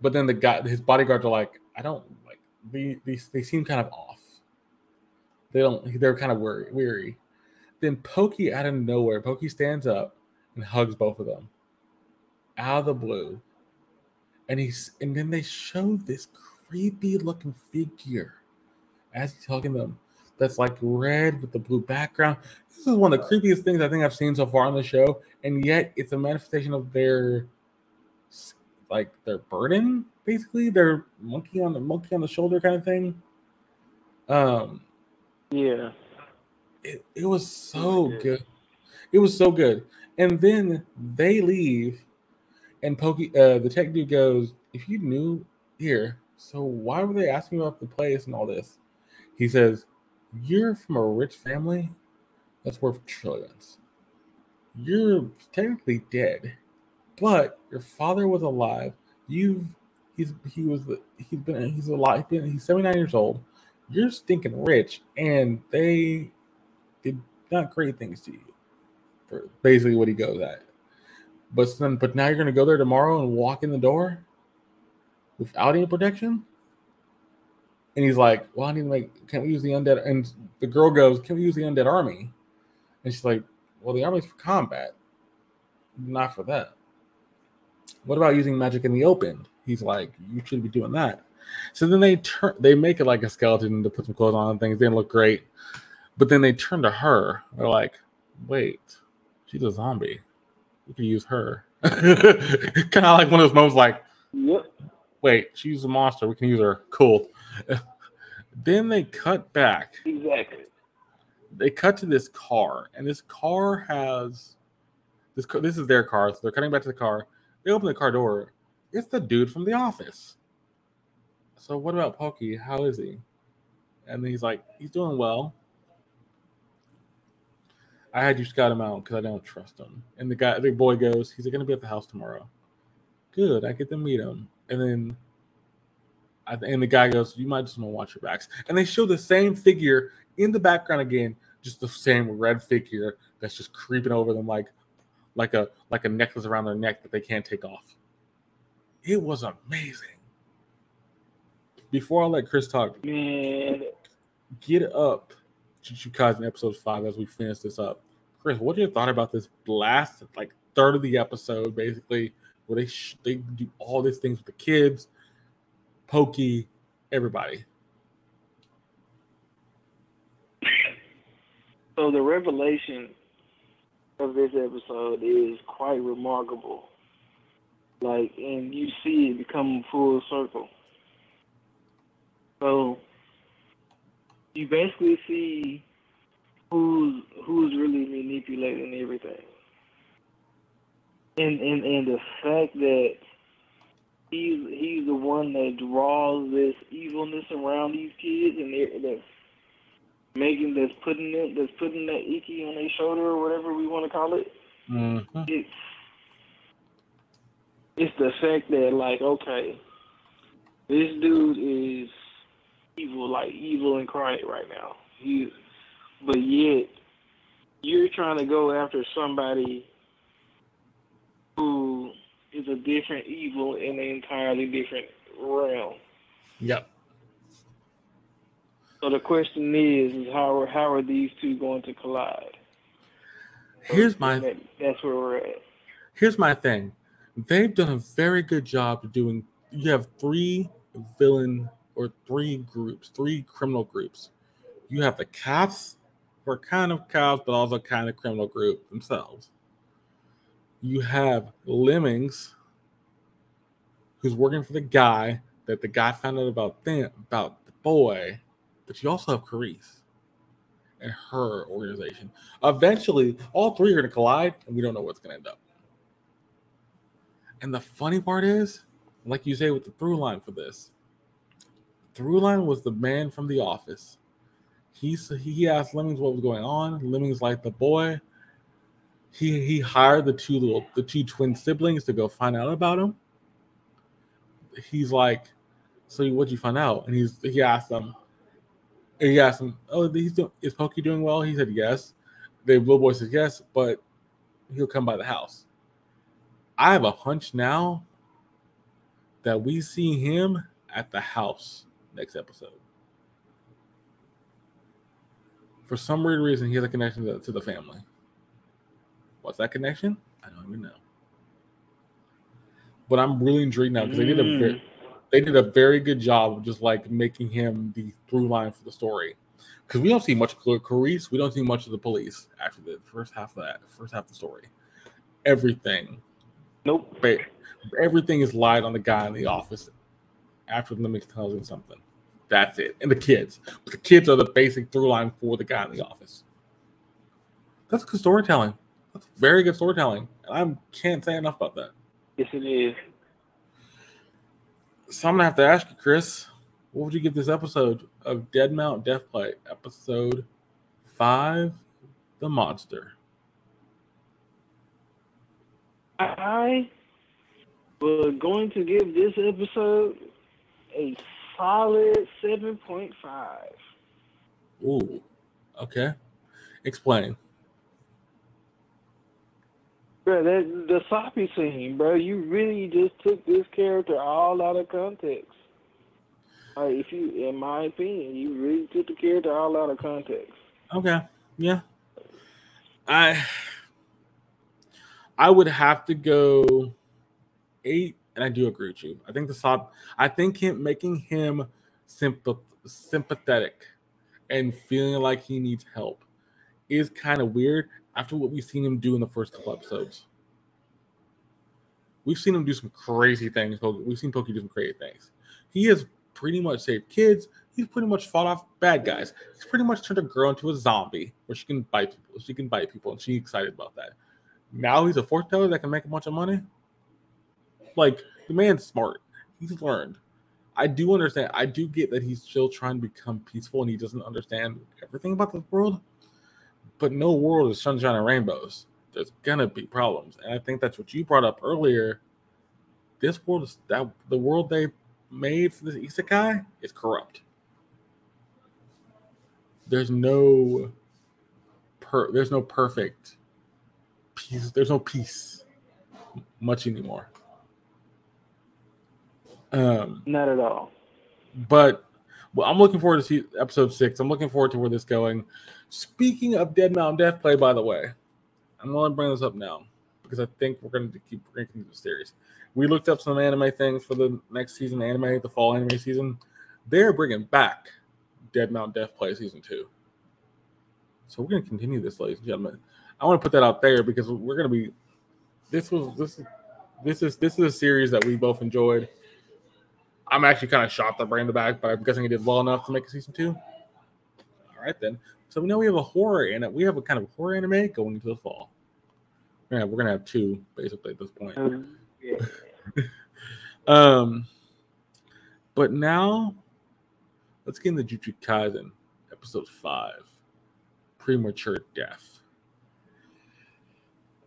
But then the guy, his bodyguards are like, I don't like they, they, they seem kind of off. They don't. They're kind of weary. Weary. Then Pokey out of nowhere, Pokey stands up and hugs both of them out of the blue. And he's and then they show this creepy looking figure as he's hugging them. That's like red with the blue background. This is one of the creepiest things I think I've seen so far on the show, and yet it's a manifestation of their like their burden, basically their monkey on the monkey on the shoulder kind of thing. Um, yeah. It, it was so Yeah. good. It was so good. And then they leave, and Pokey, uh, the tech dude goes, "If you knew here, so why were they asking about the place and all this?" He says, "You're from a rich family that's worth trillions. You're technically dead, but your father was alive. You've he's he was he's been he's alive. He's, been, he's 79 years old. You're stinking rich, and they not great things to you. For basically what he goes at. But then, but now you're gonna go there tomorrow and walk in the door without any protection. And he's like, "Well, I need to make. Can't we use the undead?" And the girl goes, "Can we use the undead army?" And she's like, "Well, the army's for combat, not for that. What about using magic in the open?" He's like, "You should be doing that." So then they turn, they make it like a skeleton to put some clothes on and things. They look great, but then they turn to her. They're like, "Wait, she's a zombie. We could use her." kind of like one of those moments, like, Yep. "Wait, she's a monster. We can use her. Cool." then they cut back Exactly. they cut to this car, and this car has this. ca- This is their car, so they're cutting back to the car. They open the car door. It's the dude from the office. So what about Pokey? How is he? And he's like, he's doing well. I had you scout him out because I don't trust him. And the guy, the boy goes, he's going to be at the house tomorrow. Good, I get to meet him. And then, I, and the guy goes, you might just want to watch your backs. And they show the same figure in the background again, just the same red figure that's just creeping over them like, like a like a necklace around their neck that they can't take off. It was amazing. Before I let Chris talk, Man, get up Jujutsu Kaisen episode five as we finish this up. Chris, what do you thought about this last like third of the episode, basically, where they sh- they do all these things with the kids, Pokey, everybody. so the revelation of this episode is quite remarkable. Like, and you see it become full circle. So you basically see who's who's really manipulating everything. And and and the fact that he's he's the one that draws this evilness around these kids and they're that's making that's putting it that's putting that icky on their shoulder or whatever we want to call it. Mm-hmm. It's it's the fact that like okay, this dude is evil, like evil incarnate right now. He, but yet you're trying to go after somebody who is a different evil in an entirely different realm. Yep. So the question is, is how are how are these two going to collide? Here's my That, that's where we're at. here's my thing. They've done a very good job doing. You have three villain or three groups, three criminal groups. You have the cops, who are kind of cops, but also kind of criminal group themselves. You have Lemmings, who's working for the guy that the guy found out about them about the boy, but you also have Carice and her organization. Eventually, all three are going to collide, and we don't know what's going to end up. And the funny part is, like you say with the through line for this, through line was the man from the office. He he asked Lemmings what was going on. Lemmings like the boy. He he hired the two little the two twin siblings to go find out about him. He's like, so what'd you find out? And he's he asked them. He asked him, oh, he's doing, is Pokey doing well? He said yes. The little boy says, yes, but he'll come by the house. I have a hunch now that we see him at the house next episode. For some weird reason, he has a connection to, to the family. What's that connection? I don't even know. But I'm really intrigued now because they did a Mm. very, they did a very good job of just like making him the through line for the story. Because we don't see much of Carice, we don't see much of the police after the first half of that first half of the story. Everything Nope. everything is lied on the guy in the office after Lemix tells him something. That's it. And the kids. But the kids are the basic through line for the guy in the office. That's good storytelling. That's very good storytelling. And I can't say enough about that. Yes, it is. So I'm gonna have to ask you, Chris, what would you give this episode of Dead Mount Deathplay, episode five, The Monster? I was going to give this episode a solid seven point five. Ooh. Okay. Explain. Bro, that the soppy scene, bro. You really just took this character all out of context. Like, if you, in my opinion, you really took the character all out of context. Okay. Yeah. I I would have to go eight, and I do agree with you. I think the sop I think him making him sympath- sympathetic and feeling like he needs help is kind of weird after what we've seen him do in the first couple episodes. We've seen him do some crazy things. We've seen Pokey do some crazy things. He has pretty much saved kids. He's pretty much fought off bad guys. He's pretty much turned a girl into a zombie where she can bite people. She can bite people, and she's excited about that. Now he's a fortune teller that can make a bunch of money. Like the man's smart. He's learned. I do understand. I do get that he's still trying to become peaceful and he doesn't understand everything about the world. but no world is sunshine and rainbows. There's gonna be problems, and I think that's what you brought up earlier. This world is that the world they made for this isekai is corrupt. There's no per there's no perfect peace. There's no peace much anymore. Um, Not at all. but well, I'm looking forward to see episode six. I'm looking forward to where this is going. Speaking of Dead Mountain Death Play, by the way, I'm going to bring this up now because I think we're going to keep ranking the series. We looked up some anime things for the next season anime, the fall anime season. They're bringing back Dead Mountain Death Play season two. So we're going to continue this, ladies and gentlemen. I want to put that out there because we're going to be. This was this this is this is a series that we both enjoyed. I'm actually kind of shocked that bring the back, but I'm guessing it did well enough to make a season two. All right then. So we know we have a horror and we have a kind of horror anime going into the fall. We're gonna, we're gonna have two basically at this point. Um, yeah. Um, but now let's get into Jujutsu Kaisen episode five, premature death.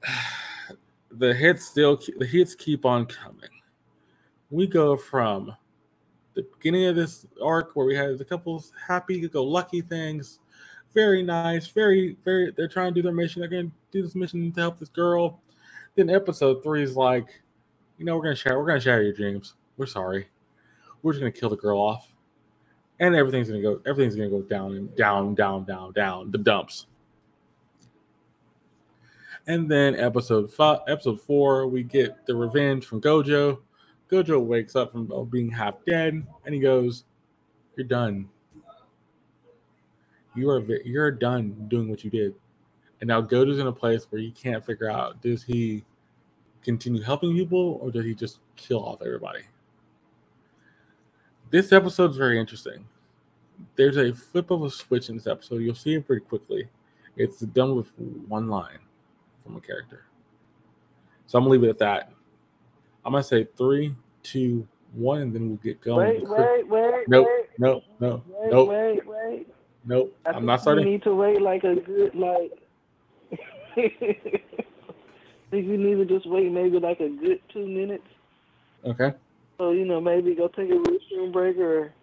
The hits still the hits keep on coming. We go from the beginning of this arc where we had a couple happy go lucky things, very nice, very very. They're trying to do their mission. They're going to do this mission to help this girl. Then episode three is like, you know, we're gonna share. We're gonna share your dreams. We're sorry. We're just gonna kill the girl off, and everything's gonna go. Everything's gonna go down and down, down, down, down the dumps. And then episode five, episode four, we get the revenge from Gojo. Gojo wakes up from being half dead, and he goes, "You're done. You are you're done doing what you did." And now Gojo's in a place where he can't figure out: does he continue helping people, or does he just kill off everybody? This episode's very interesting. There's a flip of a switch in this episode. You'll see it pretty quickly. It's done with one line from a character. So I'm gonna leave it at that. I'm gonna say three, two, one, and then we'll get going. Wait, with the quick- wait, wait, Nope, wait, no, no, wait, nope, wait, wait. nope. I I'm not starting. You need to wait like a good like. I think you need to just wait maybe like a good two minutes. Okay. So you know maybe go take a restroom break or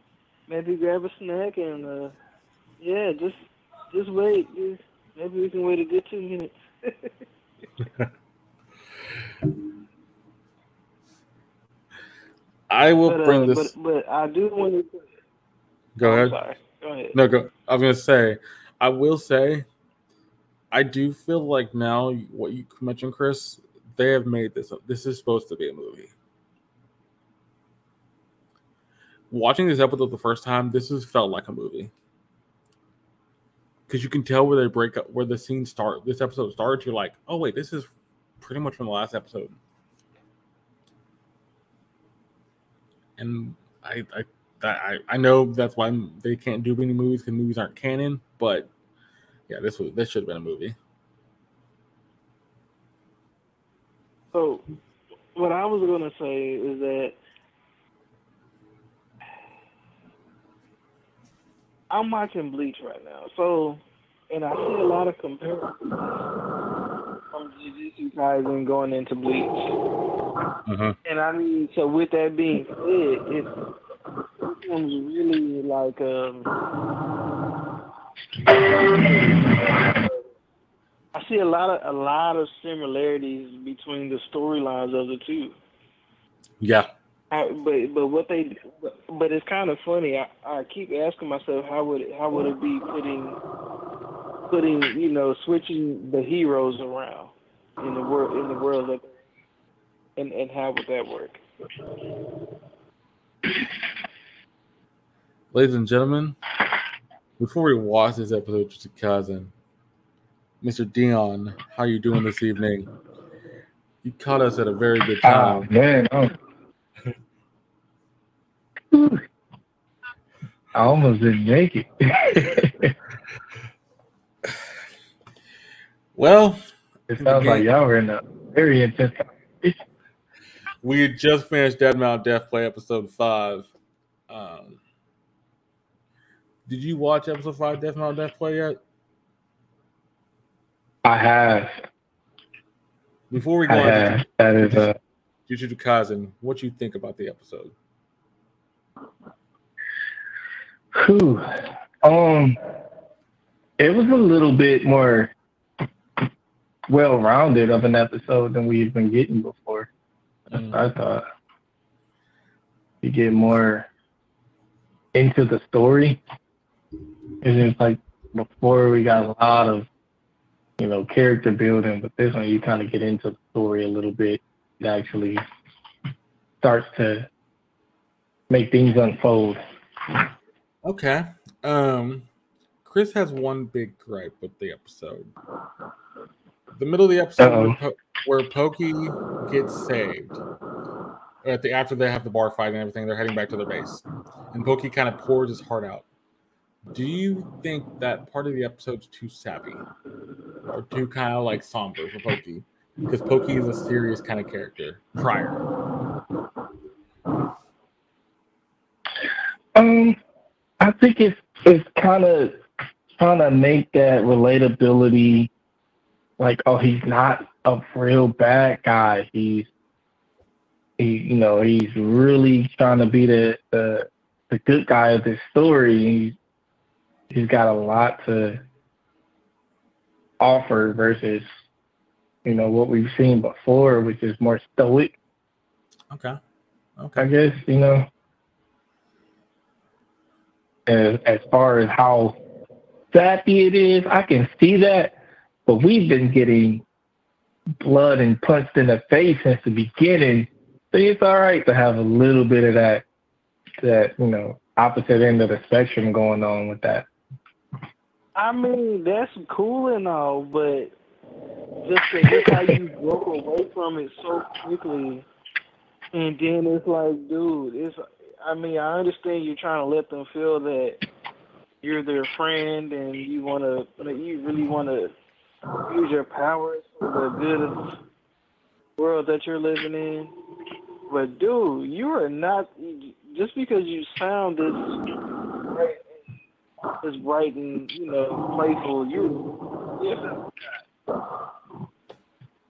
maybe grab a snack and uh yeah just just wait. Just, maybe we can wait a good two minutes. I will but, bring uh, this. but but I do want to. Go ahead. sorry. Go ahead. No, go. I'm gonna say, I will say, I do feel like now what you mentioned, Chris, they have made this. This is supposed to be a movie. Watching this episode the first time, this has felt like a movie because you can tell where they break up, where the scene start. This episode starts. You're like, oh wait, this is pretty much from the last episode. And I, I I, I know that's why they can't do any movies because movies aren't canon. But yeah, this was this should have been a movie. So, what I was gonna say is that I'm watching Bleach right now. So, and I see a lot of comparisons from Jujutsu Kaisen going into Bleach. Uh-huh. And I mean, so with that being said, it one's really like um. I see a lot of a lot of similarities between the storylines of the two. Yeah, I, but but what they but, but it's kind of funny. I, I keep asking myself how would it, how would it be putting putting you know switching the heroes around in the world in the world of and and how would that work? ladies and gentlemen, before we watch this episode of Jujutsu Kaisen, Mr. Dion, how you doing this evening? You caught us at a very good Ah, time. man. Oh. I almost didn't make it. Well, it sounds like y'all were in a very intense conversation. we had just finished Dead Mount Death Play episode five. Um, did you watch episode five Death Mount Death Play yet? I have. Before we go I on have. to That is a. Jujutsu Kaisen, what you think about the episode? Whew. Um, it was a little bit more well-rounded of an episode than we've been getting before. Mm. I thought you get more into the story. It's just like before we got a lot of you know character building, but this one you kind of get into the story a little bit. It actually starts to make things unfold. Okay. Um, Chris has one big gripe with the episode. The middle of the episode where, po- where Pokey gets saved. At the after they have the bar fight and everything, they're heading back to their base, and Pokey kind of pours his heart out. Do you think that part of the episode's too sappy, or too kind of like somber for Pokey? Because Pokey is a serious kind of character prior. Um, I think it's it's kind of trying to make that relatability, like, oh, he's not a real bad guy. He's he, you know, he's really trying to be the the, the good guy of this story. He's he's got a lot to offer versus, you know, what we've seen before, which is more stoic. Okay. Okay. I guess, you know. As as far as how sappy it is, I can see that. But we've been getting blood and punched in the face since the beginning. So it's all right to have a little bit of that that, you know, opposite end of the spectrum going on with that. I mean, that's cool and all, but just to look how you broke away from it so quickly, and then it's like, dude, it's. I mean, I understand you're trying to let them feel that you're their friend and you want to, you really want to use your powers for the good of the world that you're living in. But dude, you are not just because you sound this this bright and you know playful. You.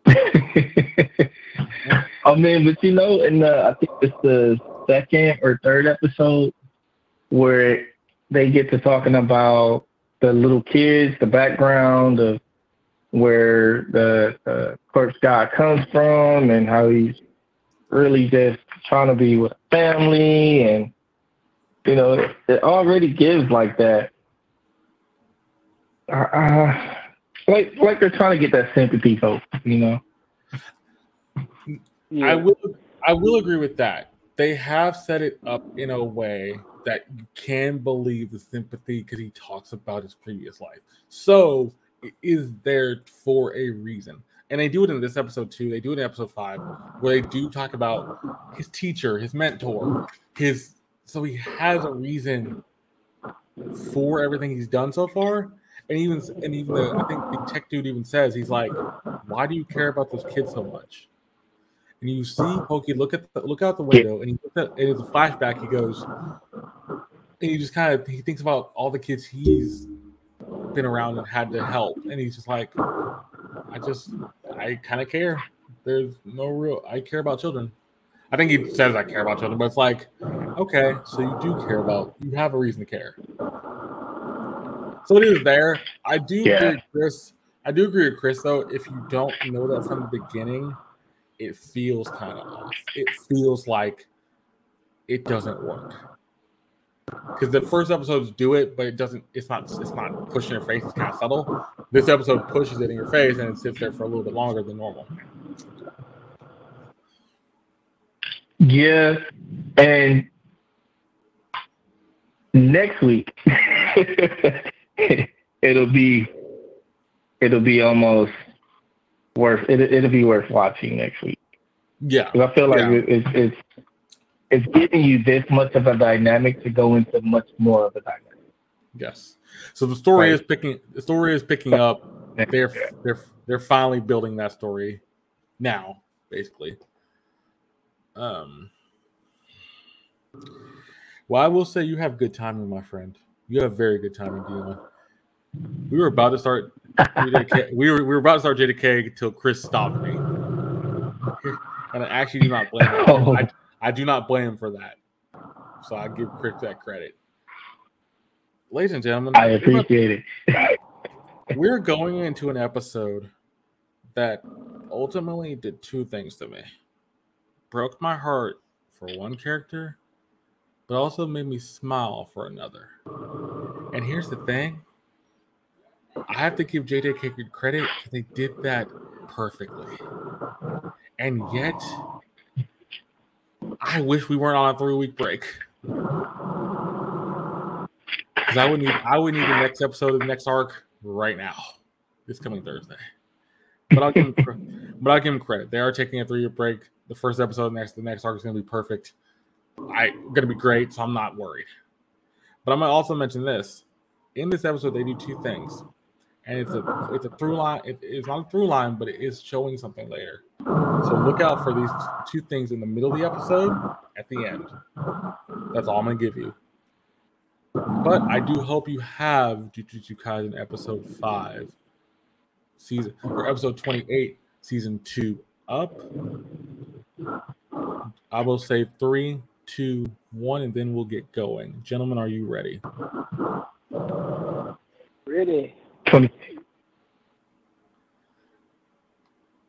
I oh, mean, but you know, in the I think it's the second or third episode where they get to talking about the little kids, the background of where the uh, corpse guy comes from, and how he's really just trying to be with family, and you know, it, it already gives like that. Uh, uh, like like they're trying to get that sympathy vote, you know. yeah. I will I will agree with that. They have set it up in a way that you can believe the sympathy because he talks about his previous life. So it is there for a reason. And they do it in this episode too. They do it in episode five, where they do talk about his teacher, his mentor, his so he has a reason for everything he's done so far. And even and even the I think the tech dude even says he's like, Why do you care about those kids so much? and you see Pokey look at the, look out the window, and he looks at, and it's a flashback. He goes, and he just kind of he thinks about all the kids he's been around and had to help, and he's just like, I just I kind of care. There's no real I care about children. I think he says I care about children, but it's like, okay, so you do care about you have a reason to care. So it is there. I do Yeah. agree with Chris. I do agree with Chris though. If you don't know that from the beginning, it feels kind of off. It feels like it doesn't work. Because the first episodes do it, but it doesn't. It's not. It's not pushing your face. It's kind of subtle. This episode pushes it in your face, and it sits there for a little bit longer than normal. Yeah, and next week it'll be it'll be almost worth it. It'll be worth watching next week Yeah, I feel like Yeah. it, it's it's it's giving you this much of a dynamic to go into much more of a dynamic. yes. So the story Right. is picking. The story is picking up. They're they're they're finally building that story now, basically. Um. Well, I will say you have good timing, my friend. You have very good timing, Dion. We were about to start. JJK, we were we were about to start JJK until Chris stopped me, and I actually do not blame him. Oh. I, I do not blame him for that. So I give Chris that credit. Ladies and gentlemen, I appreciate it. we're going into an episode that ultimately did two things to me broke my heart for one character but also made me smile for another and here's the thing i have to give good credit 'cause they did that perfectly and yet i wish we weren't on a three week break because I would need I would need the next episode of the next arc right now, this coming Thursday. But I'll give them, but I'll give them credit. They are taking a three year break. The first episode next the next arc is going to be perfect. I going to be great, so I'm not worried. But I'm going to also mention this. In this episode, they do two things, and it's a it's a through line. It, it's not a through line, but it is showing something later. So look out for these two things in the middle of the episode at the end. That's all I'm to give you. But I do hope you have Jujutsu Kaisen episode five, season or episode twenty-eight, season two up. I will say three, two, one, and then we'll get going. Gentlemen, are you ready? Ready? 20.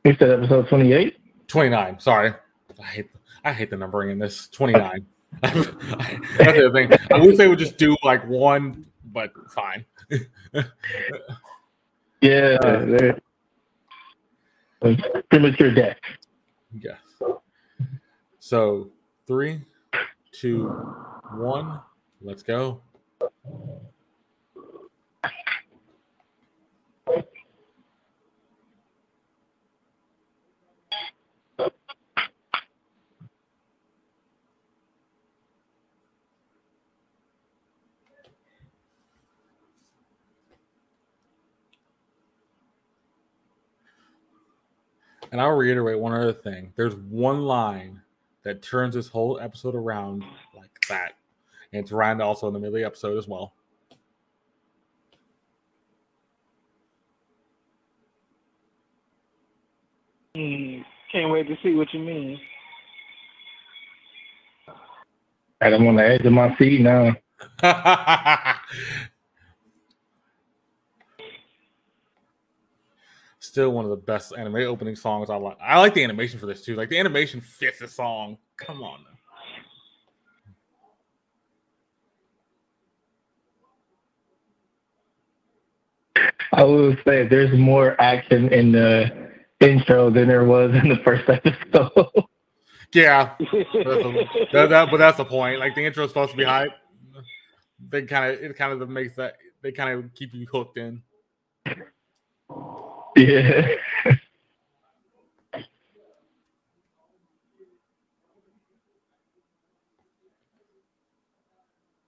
You said episode 28? Twenty-nine. Sorry, I hate I hate the numbering in this. Twenty-nine. That's the thing. I wish they would just do like one, but fine. Yeah, Uh, they're premature death. Yes. So three, two, one. Let's go. And I'll reiterate one other thing. There's one line that turns this whole episode around like that. And it's around also in the middle of the episode as well. Hmm. Can't wait to see what you mean. And I'm on the edge of my seat now. Still one of the best anime opening songs I like. I like the animation for this too. Like the animation fits the song. Come on. Now. I will say there's more action in the intro than there was in the first episode. Yeah, that, that, but that's the point. Like the intro is supposed to be hype. They kind of it kind of makes that they kind of keep you hooked in. Yeah.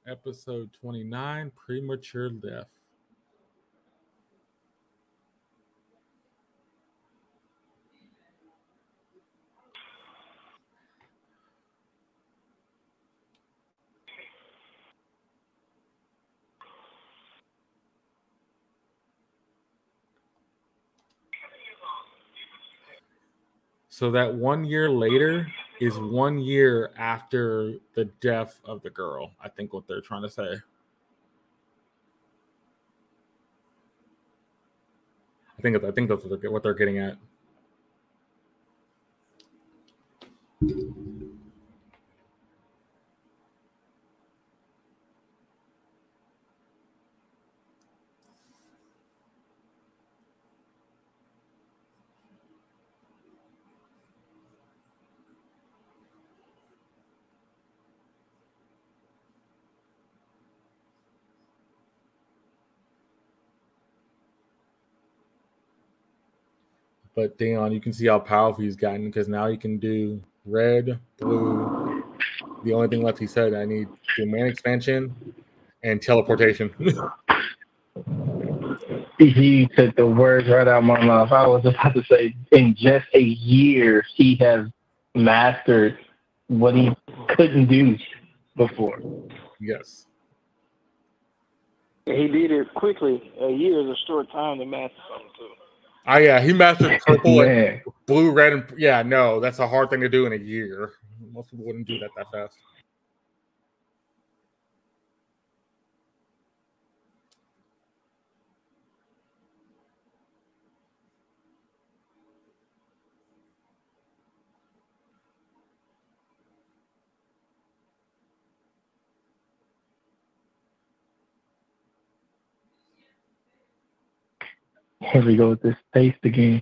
Episode twenty nine, premature death. So that one year later is one year after the death of the girl. I think what they're trying to say. I think I think that's what they're, what they're getting at. But Dion, you can see how powerful he's gotten because now he can do red, blue. The only thing left he said, I need domain expansion and teleportation. He took the words right out of my mouth. I was about to say, in just a year, he has mastered what he couldn't do before. yes. he did it quickly. A year is a short time to master something too. Oh yeah, he mastered purple and blue, red, and yeah. No, that's a hard thing to do in a year. Most people wouldn't do that that fast. Here we go with this taste again.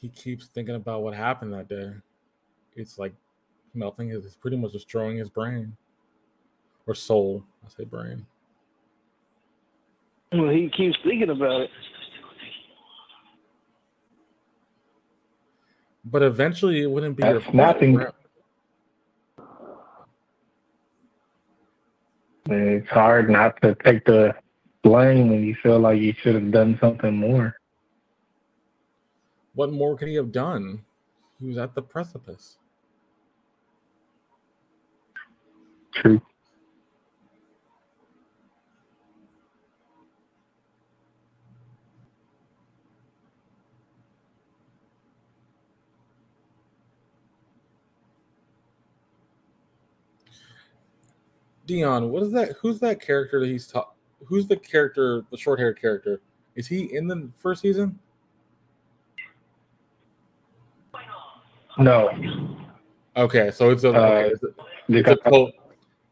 He keeps thinking about what happened that day. It's like melting his, it's pretty much destroying his brain or soul. I say brain. Well, he keeps thinking about it. But eventually, it wouldn't be your That's fault. nothing. right? It's hard not to take the blame when you feel like you should have done something more. What more could he have done? He was at the precipice. True. Dion, what is that? Who's that character that he's ta- Who's the character, the short haired character? Is he in the first season? No, Okay, so it's a, Uh, okay, it's, a it's, a to-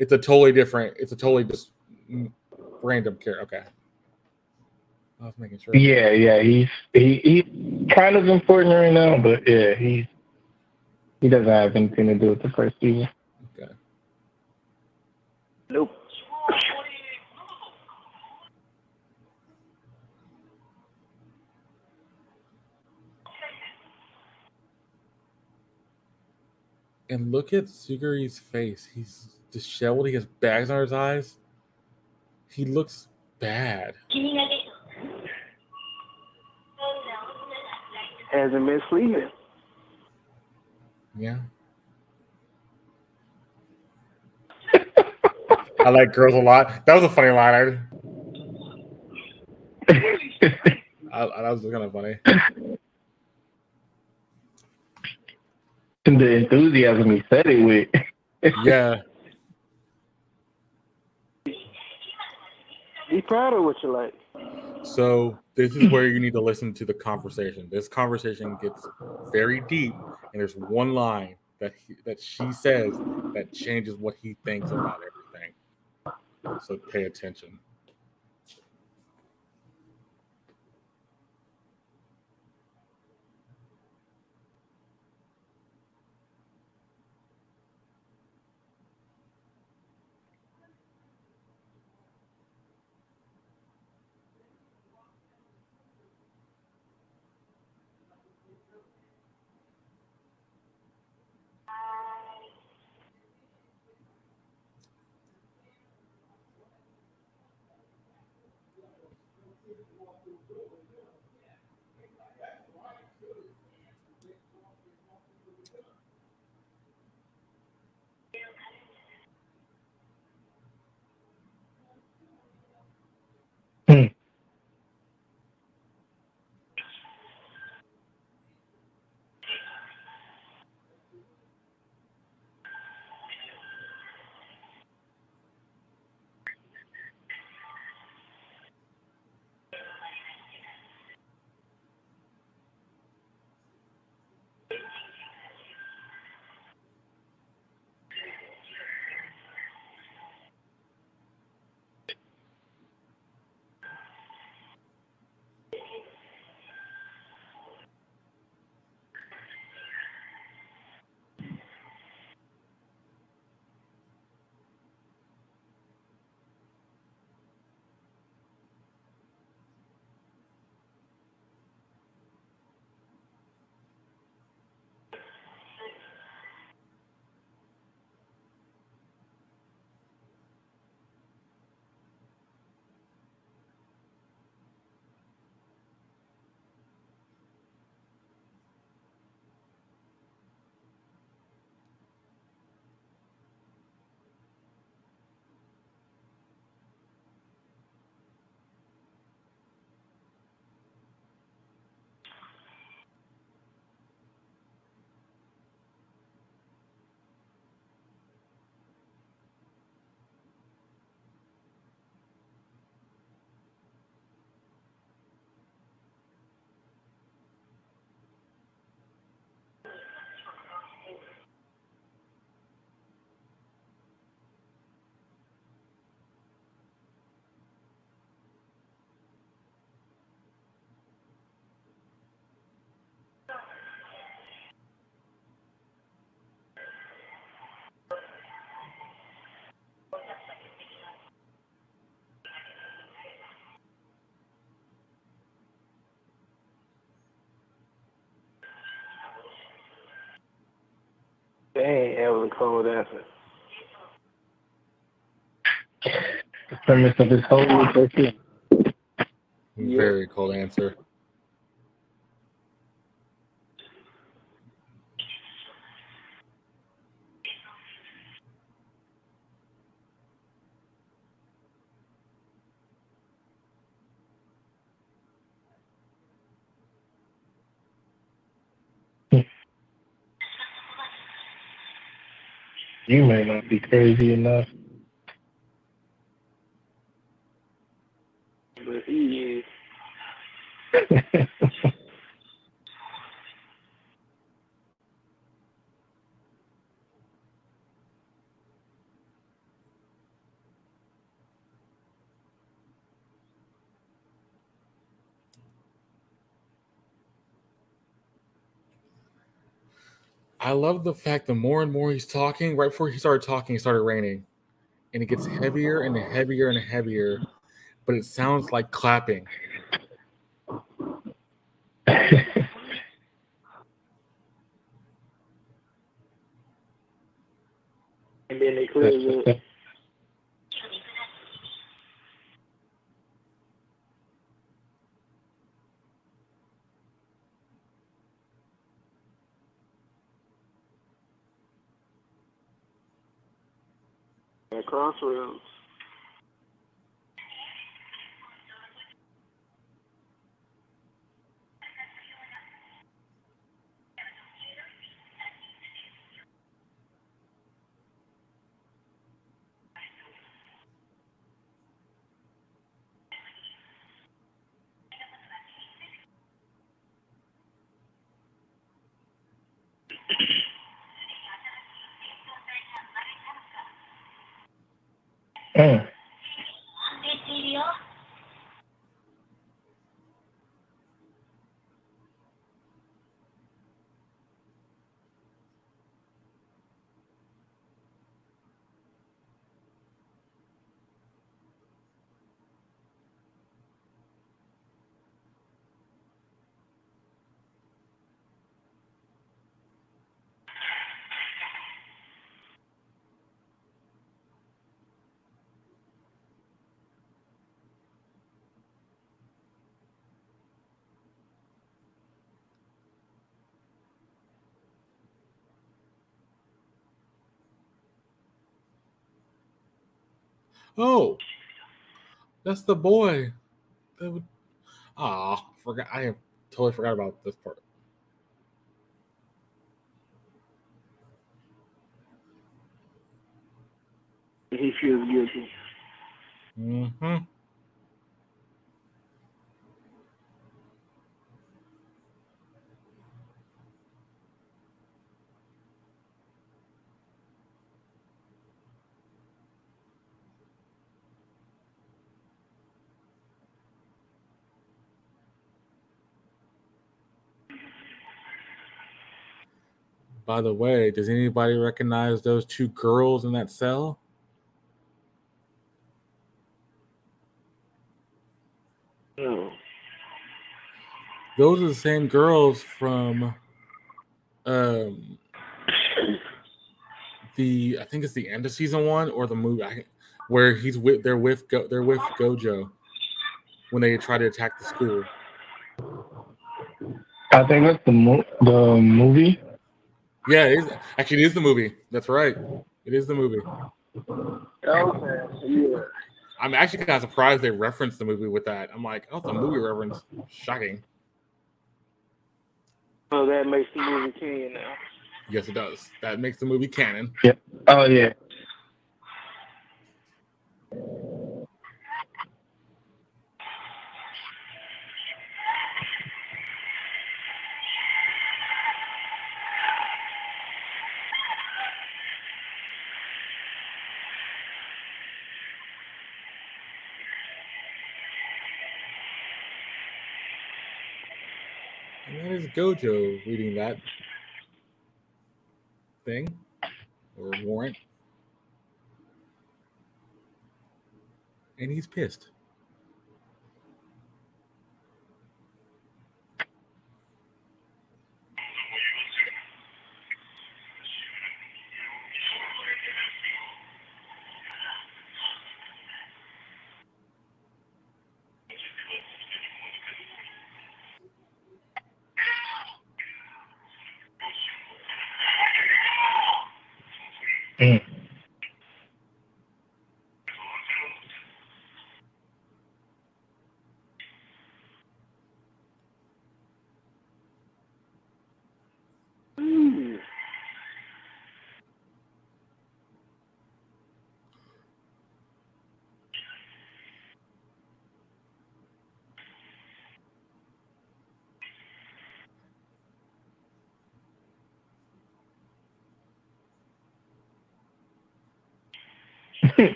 it's a totally different. It's a totally just random character. Okay, I was making sure. yeah, yeah, he's he he's kind of important right now, but yeah, he's he doesn't have anything to do with the first season. Okay. Nope. And look at Suguru's face. He's disheveled. He has bags under his eyes. He looks bad. Hasn't been sleeping. Yeah. I like girls a lot. That was a funny line. I, I, that was kind of funny. and the enthusiasm he said it with. Yeah. Be proud of what you like. So this is where you need to listen to the conversation. This conversation gets very deep, and there's one line that he, that she says that changes what he thinks about everything. So pay attention. Dang, that was a cold answer. The premise of this whole question. Yeah. Very cold answer. You may not be crazy enough. But he is. I love the fact the more and more he's talking, right before he started talking, it started raining. And it gets heavier and heavier and heavier, but it sounds like clapping. And then they cleared up. At Crossroads. Oh, that's the boy. That would. Ah, forgot. I have totally forgot about this part. He feels guilty. hmm By the way, does anybody recognize those two girls in that cell? No. Those are the same girls from um the I think it's the end of season one or the movie I, where he's with they're with Go, they're with Gojo when they try to attack the school. I think that's the mo- the movie. Yeah, it is, actually, it is the movie. That's right. It is the movie. Okay. Yeah. I'm actually kind of surprised they referenced the movie with that. I'm like, oh, the movie reference. Shocking. So that makes the movie canon now. Yes, it does. That makes the movie canon. Oh yeah. And that is Gojo reading that thing or warrant. And he's pissed.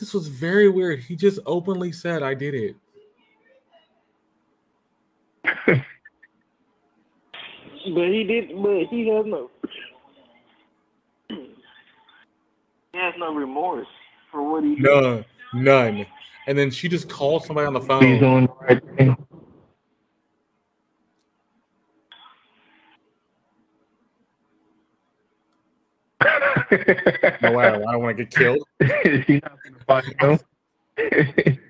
This was very weird. He just openly said, "I did it." But he did. But he has no. He has no remorse for what he. did. No, none. And then she just called somebody on the phone. doing the right No, I don't, want to get killed. Not gonna find.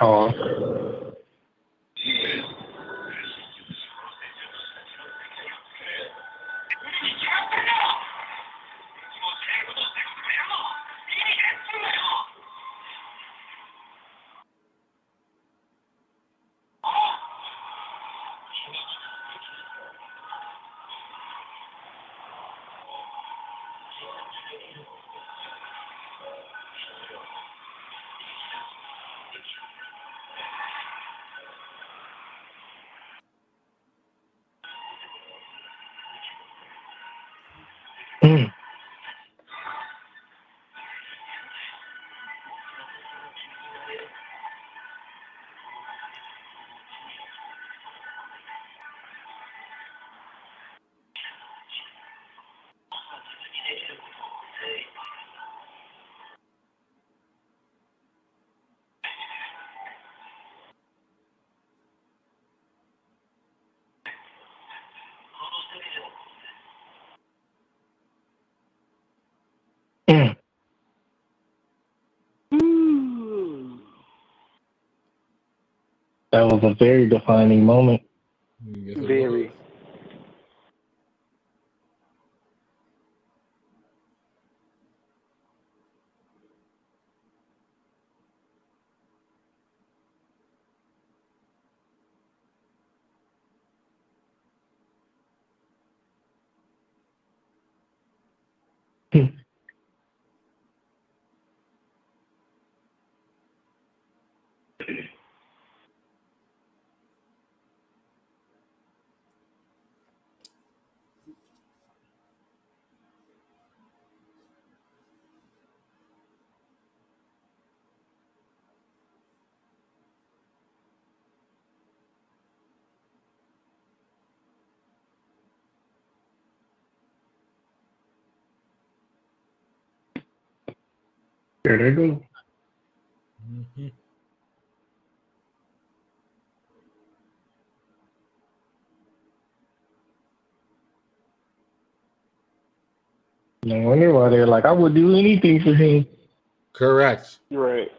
Great That was a very defining moment. Very. There they go. Mhm. No wonder why they're like, I would do anything for him. Correct. Right.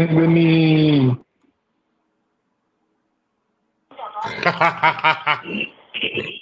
nigga need.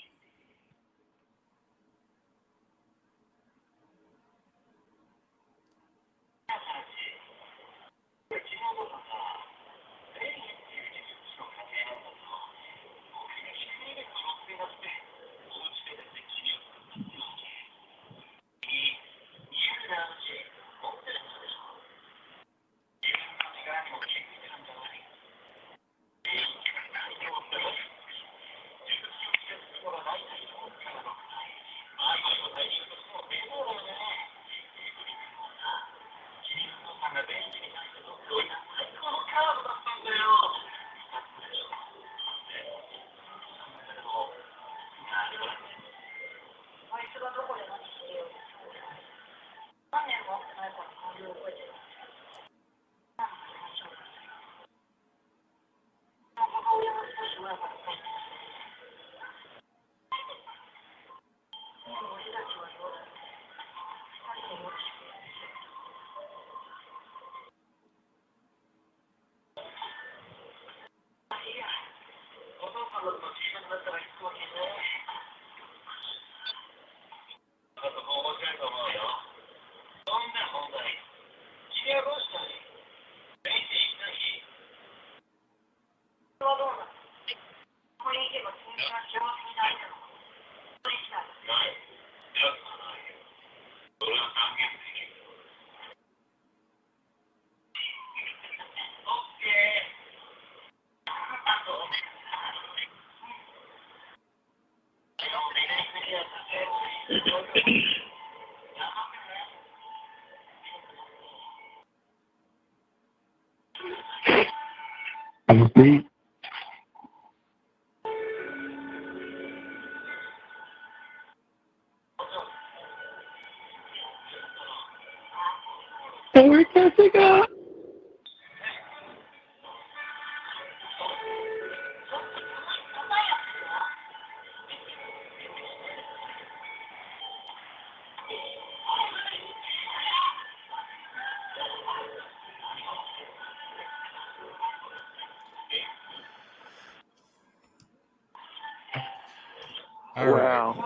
I'm asleep. All right. wow.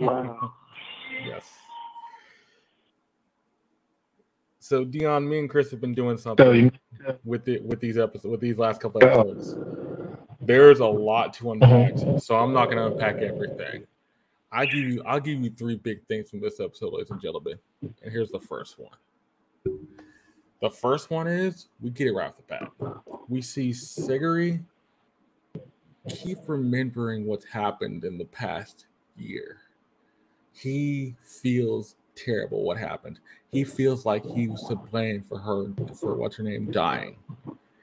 Wow. Yes. So Dion, me and Chris have been doing something with it with these episodes with these last couple Uh-oh. episodes. There's a lot to unpack, so I'm not gonna unpack everything. I give you I'll give you three big things from this episode, ladies and gentlemen. And here's the first one. The first one is we get it right off the bat. We see Suguru keep remembering what's happened in the past year. He feels terrible what happened. He feels like he was to blame for her for what's her name dying.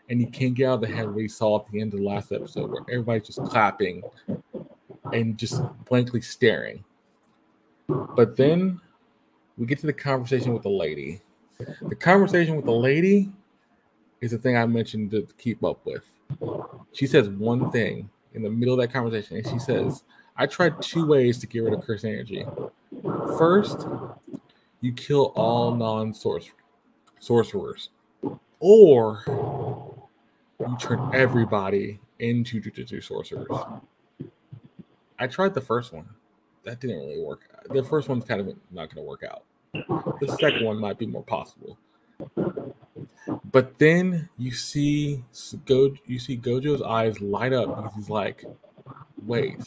And he can't get out of the head he saw at the end of the last episode where everybody's just clapping and just blankly staring. But then we get to the conversation with the lady. The conversation with the lady is the thing I mentioned to keep up with. She says one thing in the middle of that conversation, and she says, I tried two ways to get rid of curse energy. First, you kill all non sorcerers, or you turn everybody into jujutsu sorcerers. I tried the first one. That didn't really work. The first one's kind of not going to work out. The second one might be more possible. But then you see Go, you see Gojo's eyes light up because he's like, "Wait,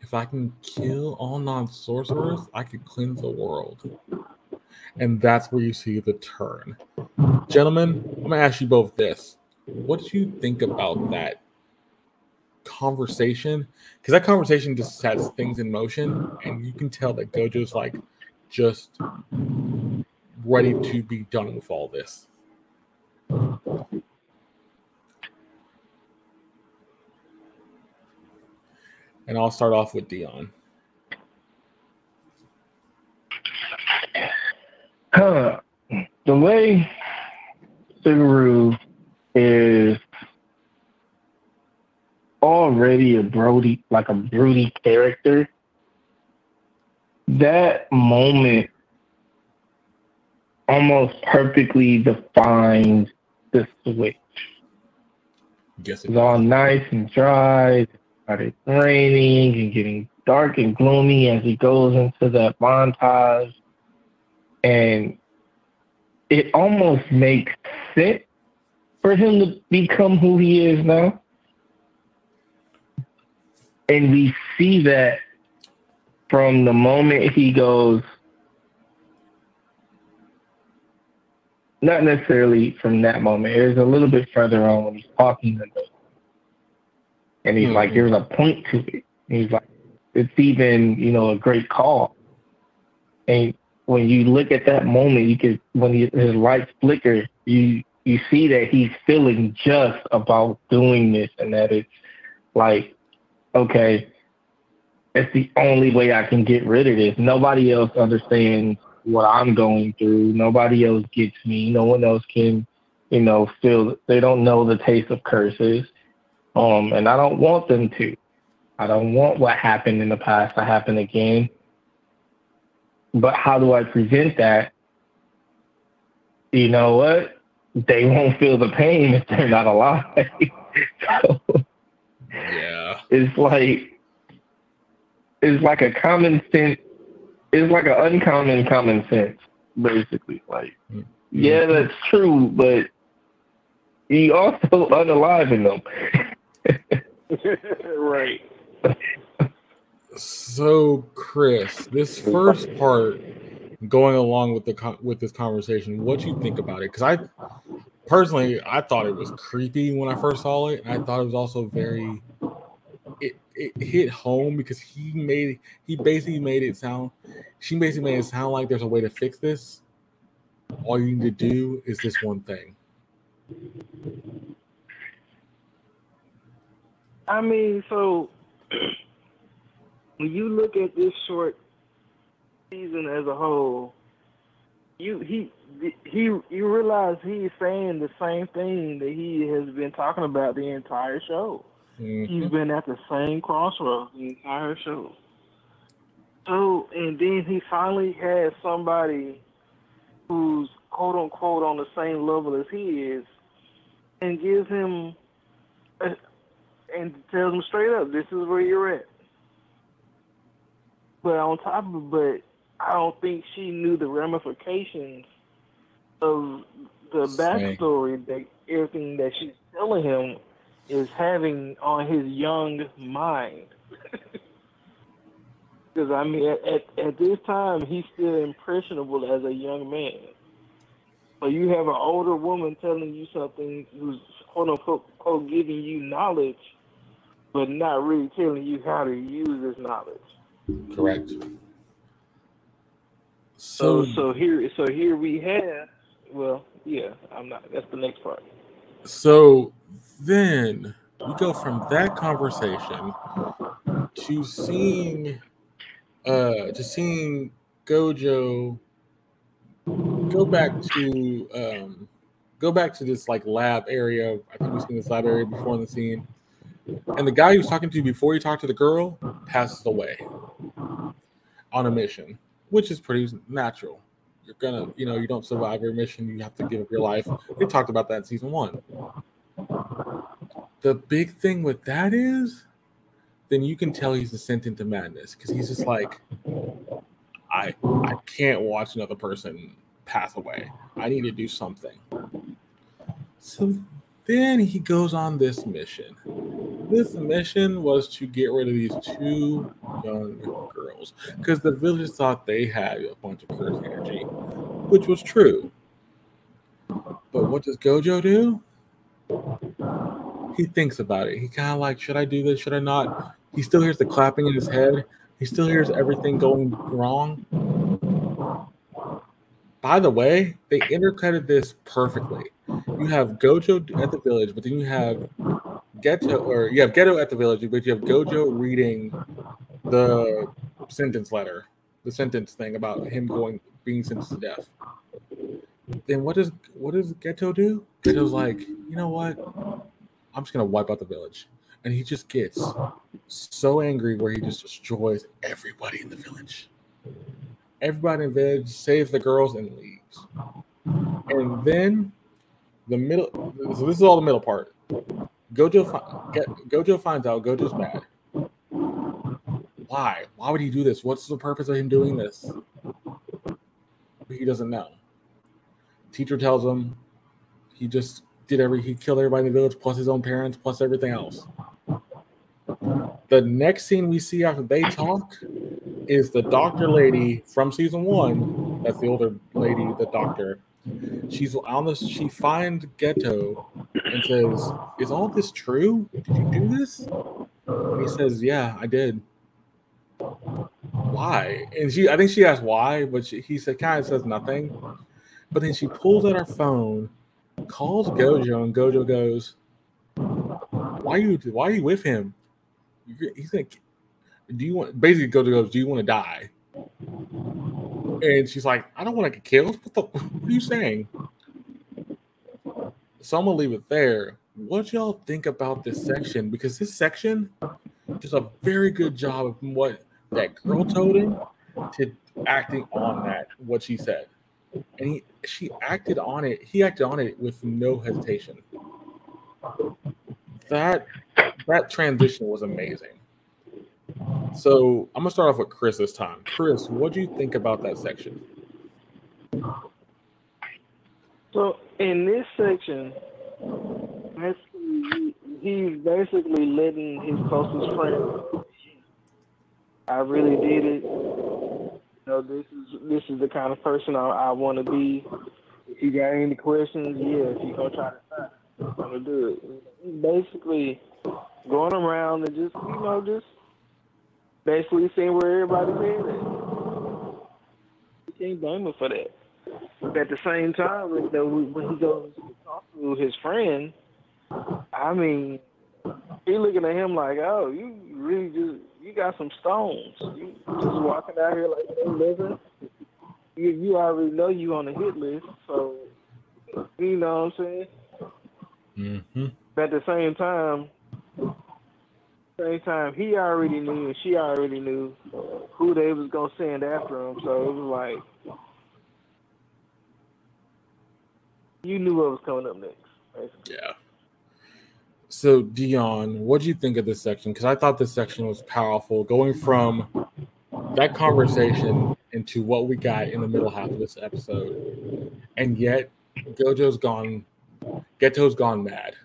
if I can kill all non-sorcerers, I can cleanse the world." And that's where you see the turn. Gentlemen, I'm gonna ask you both this: What do you think about that conversation? Because that conversation just sets things in motion, and you can tell that Gojo's like just ready to be done with all this. And I'll start off with Dion. Huh. The way Suguru is already a Brody, like a broody character, that moment almost perfectly defines the switch. Yes, it was all nice and dry. Started raining and getting dark and gloomy as he goes into that montage. And it almost makes sense for him to become who he is now. And we see that from the moment he goes, not necessarily from that moment. It was a little bit further on when he's talking to. And he's mm-hmm. like, there's a point to it. And he's like, it's even, you know, a great call. And when you look at that moment, you can, when he, his lights flicker, you you see that he's feeling just about doing this, and that it's like, okay, it's the only way I can get rid of this. Nobody else understands what I'm going through. Nobody else gets me. No one else can, you know, feel. They don't know the taste of curses, um, and I don't want them to. I don't want what happened in the past to happen again. But how do I prevent that? You know what? They won't feel the pain if they're not alive. so, yeah. It's like it's like a common sense it's like an uncommon common sense, basically. Like, mm-hmm. yeah, that's true, but you also unalive in them. Right. So, Chris, this first part, going along with the with this conversation, what you think about it? Because I personally, I thought it was creepy when I first saw it. I thought it was also very. It, it hit home because he made he basically made it sound she basically made it sound like there's a way to fix this. All you need to do is this one thing. I mean, so when you look at this short season as a whole, you he he you realize he's saying the same thing that he has been talking about the entire show. Mm-hmm. He's been at the same crossroads the entire show. So, and then he finally has somebody who's quote unquote on the same level as he is, and gives him a, and tells him straight up, "This is where you're at." But on top of it, but I don't think she knew the ramifications of the backstory that everything that she's telling him is having on his young mind. Because I mean, at, at, at this time, he's still impressionable as a young man. But you have an older woman telling you something who's quote unquote quote, giving you knowledge, but not really telling you how to use this knowledge. Correct. So, so, here, so here we have. Well, yeah, I'm not. That's the next part. So then we go from that conversation to seeing, uh, to seeing Gojo go back to, um, go back to this like lab area. I think we've seen this lab area before in the scene. And the guy he was talking to before he talked to the girl passes away on a mission, which is pretty natural. You're gonna, you know, you don't survive your mission, you have to give up your life. They talked about that in season one. The big thing with that is, then you can tell he's sent to madness because he's just like, I I can't watch another person pass away. I need to do something. So then he goes on this mission. This mission was to get rid of these two young girls because the village thought they had a bunch of curse energy, which was true. But what does Gojo do? he thinks about it. He kind of like, should I do this? Should I not? He still hears the clapping in his head. He still hears everything going wrong. By the way, they intercutted this perfectly. You have Gojo at the village, but then you have Geto, or you have Geto at the village, but you have Gojo reading the sentence letter, the sentence thing about him going being sentenced to death. Then what does what does Geto do? Geto's like, you know what? I'm just gonna wipe out the village. And he just gets so angry where he just destroys everybody in the village. Everybody in the village saves the girls and leaves. And then the middle so this is all the middle part. Gojo get, Gojo finds out Gojo's mad. Why? Why would he do this? What's the purpose of him doing this? He doesn't know. Teacher tells him he just did every he killed everybody in the village plus his own parents plus everything else. The next scene we see after they talk is the doctor lady from season one. That's the older lady, the doctor. She's on. She finds Geto and says, "Is all this true? Did you do this?" And he says, "Yeah, I did." Why? And she, I think she asked why, but she, he said kind of says nothing. But then she pulls out her phone, calls Gojo, and Gojo goes, "Why are you? Why are you with him?" He's like, "Do you want?" Basically, Gojo goes, "Do you want to die?" And she's like, "I don't want to get killed." What the? What are you saying? So I'm gonna leave it there. What y'all think about this section? Because this section does a very good job of what that girl told him to acting on that what she said and he she acted on it he acted on it with no hesitation that that transition was amazing so i'm gonna start off with chris this time chris what do you think about that section So in this section, he's basically letting his closest friend. I really did it. You know, this is this is the kind of person I, I want to be. If you got any questions, yeah, if you gonna try to find, I'm gonna do it. Basically, going around and just you know just basically seeing where everybody's head at. You can't blame him for that. But at the same time, when the- when he goes to talk to his friend, I mean, he looking at him like, "Oh, you really just you got some stones. You just walking out here like you living. You you already know you on the hit list, so you know what I'm saying." mm-hmm. But at the same time, same time, he already knew and she already knew uh, who they was gonna send after him. So it was like you knew what was coming up next. Basically. yeah so dion what do you think of this section because i thought this section was powerful going from that conversation into what we got in the middle half of this episode and yet gojo's gone geto's gone mad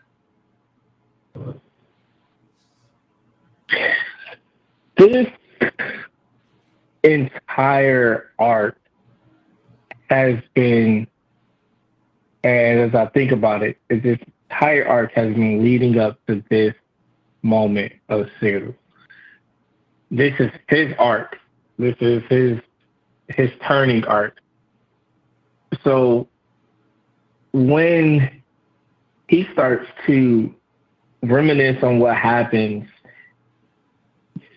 this entire arc has been, and as I think about it, this entire arc has been leading up to this moment of Cyril. This is his arc. This is his his turning arc. So when he starts to reminisce on what happens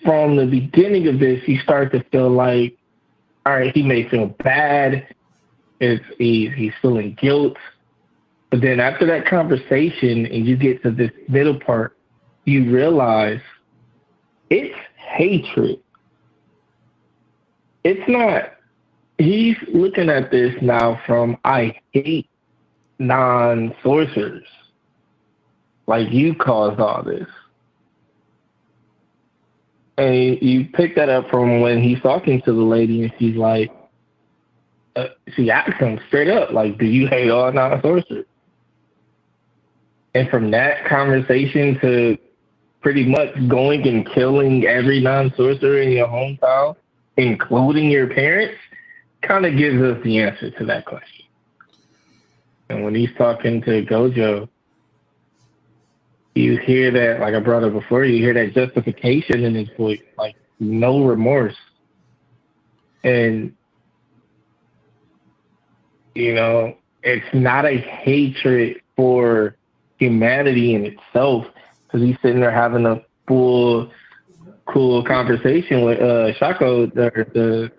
from the beginning of this, you start to feel like, all right, he may feel bad. It's he, he's feeling guilt. But then after that conversation and you get to this middle part, you realize it's hatred. It's not he's looking at this now from I hate non sorcerers. Like you caused all this. And you pick that up from when he's talking to the lady and she's like, uh, she asks him straight up, like, do you hate all non sorcerers? And from that conversation to pretty much going and killing every non sorcerer in your hometown, including your parents, kind of gives us the answer to that question. And when he's talking to Gojo, you hear that, like brought up before, you hear that justification in his voice, like no remorse. And, you know, it's not a hatred for humanity in itself, because he's sitting there having a full, cool conversation with uh, Shoko, the, the,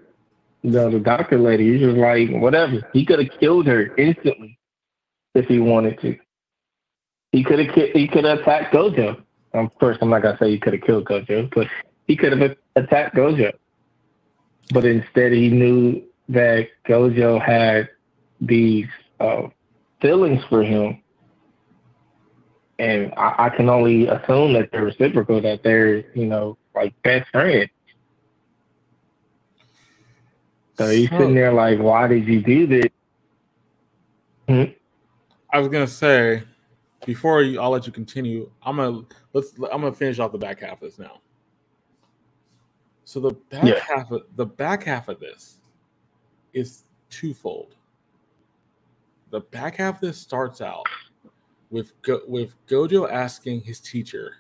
the, the doctor lady. He's just like, whatever. He could have killed her instantly if he wanted to. He could have he could have attacked Gojo. Um, first, I'm not gonna say he could have killed Gojo, but he could have attacked Gojo. But instead, he knew that Gojo had these uh, feelings for him, and I, I can only assume that they're reciprocal, that they're you know like best friends. So he's So- sitting there like, why did you do this? Hmm? I was gonna say before you, I'll let you continue. I'm gonna let's. I'm gonna finish off the back half of this now. So the back Yeah. half of the back half of this is twofold. The back half of this starts out with Go, with Gojo asking his teacher,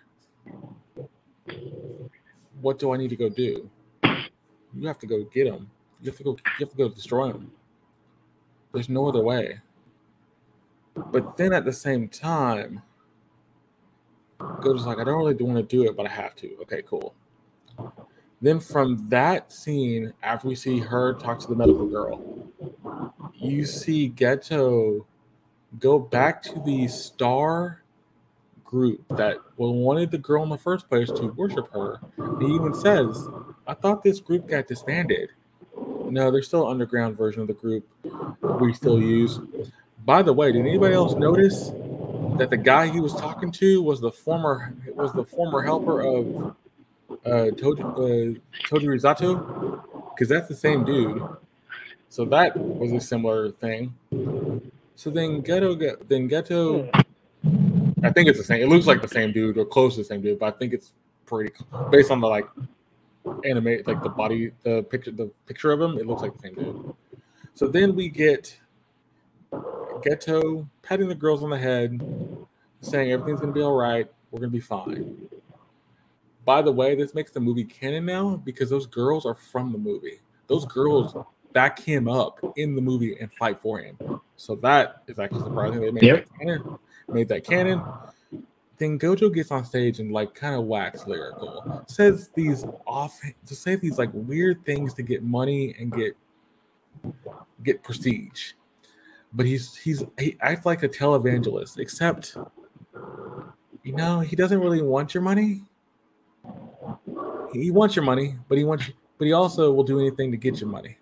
"What do I need to go do?" You have to go get him. You have to go. You have to go destroy him. There's no other way. But then at the same time, Gojo's like, I don't really want to do it, but I have to. Okay, cool. Then from that scene, after we see her talk to the medical girl, you see Geto go back to the star group that wanted the girl in the first place to worship her. He even says, I thought this group got disbanded. No, there's still underground version of the group we still use. By the way, did anybody else notice that the guy he was talking to was the former was the former helper of uh, Toji uh, Toji Risato? Because that's the same dude. So that was a similar thing. So then Geto then Geto. I think it's the same. It looks like the same dude or close to the same dude, but I think it's pretty based on the like animate like the body the picture the picture of him. It looks like the same dude. So then we get Geto patting the girls on the head, saying everything's gonna be all right. We're gonna be fine. By the way, this makes the movie canon now because those girls are from the movie. Those girls back him up in the movie and fight for him. So that is actually surprising. They made Yep. that canon. Made that canon. Then Gojo gets on stage and like kind of wax lyrical. Says these off to say these like weird things to get money and get get prestige. But he's he's he acts like a televangelist, except you know, he doesn't really want your money. He wants your money, but he wants but he also will do anything to get your money.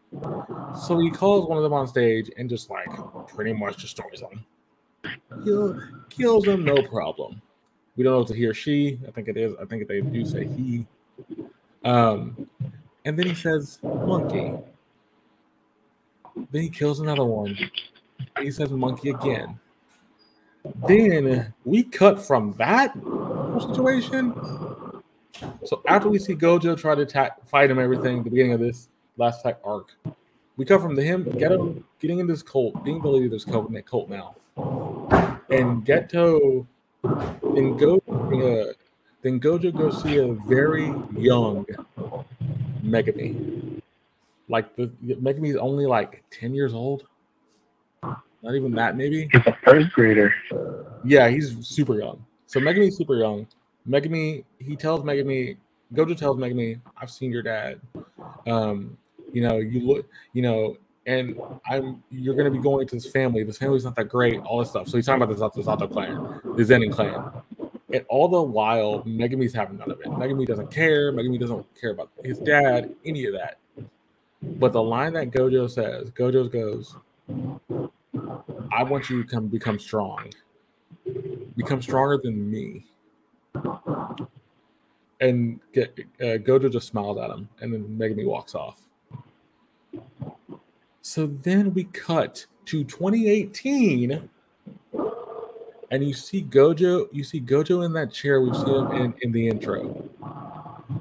So he calls one of them on stage and just like pretty much destroys them. Kill, kills them, no problem. We don't know if it's he or she. I think it is. I think they do say he. Um, and then he says monkey. Then he kills another one. He says monkey again. Then we cut from that situation. So after we see Gojo try to attack, fight him, everything, the beginning of this last attack arc, we cut from the him Geto getting in this cult, being the leader of this that cult now, and Geto then go uh, then Gojo goes see a very young Megumi. Like the Megumi is only like ten years old, not even that maybe. He's a first grader. Yeah, he's super young. So Megumi's super young. Megumi, he tells Megumi, Gojo tells Megumi, I've seen your dad. Um, you know, you look, you know, and I'm you're gonna be going to this family. This family's not that great, all this stuff. So he's talking about the Zato Zato clan, the Zenin clan. And all the while, Megumi's having none of it. Megumi doesn't care. Megumi doesn't care about his dad, any of that. But the line that Gojo says, Gojo goes, I want you to come become strong. Become stronger than me. And get uh, Gojo just smiled at him, and then Megumi walks off. So then we cut to 2018, and you see Gojo. You see Gojo in that chair. We see him in, in the intro.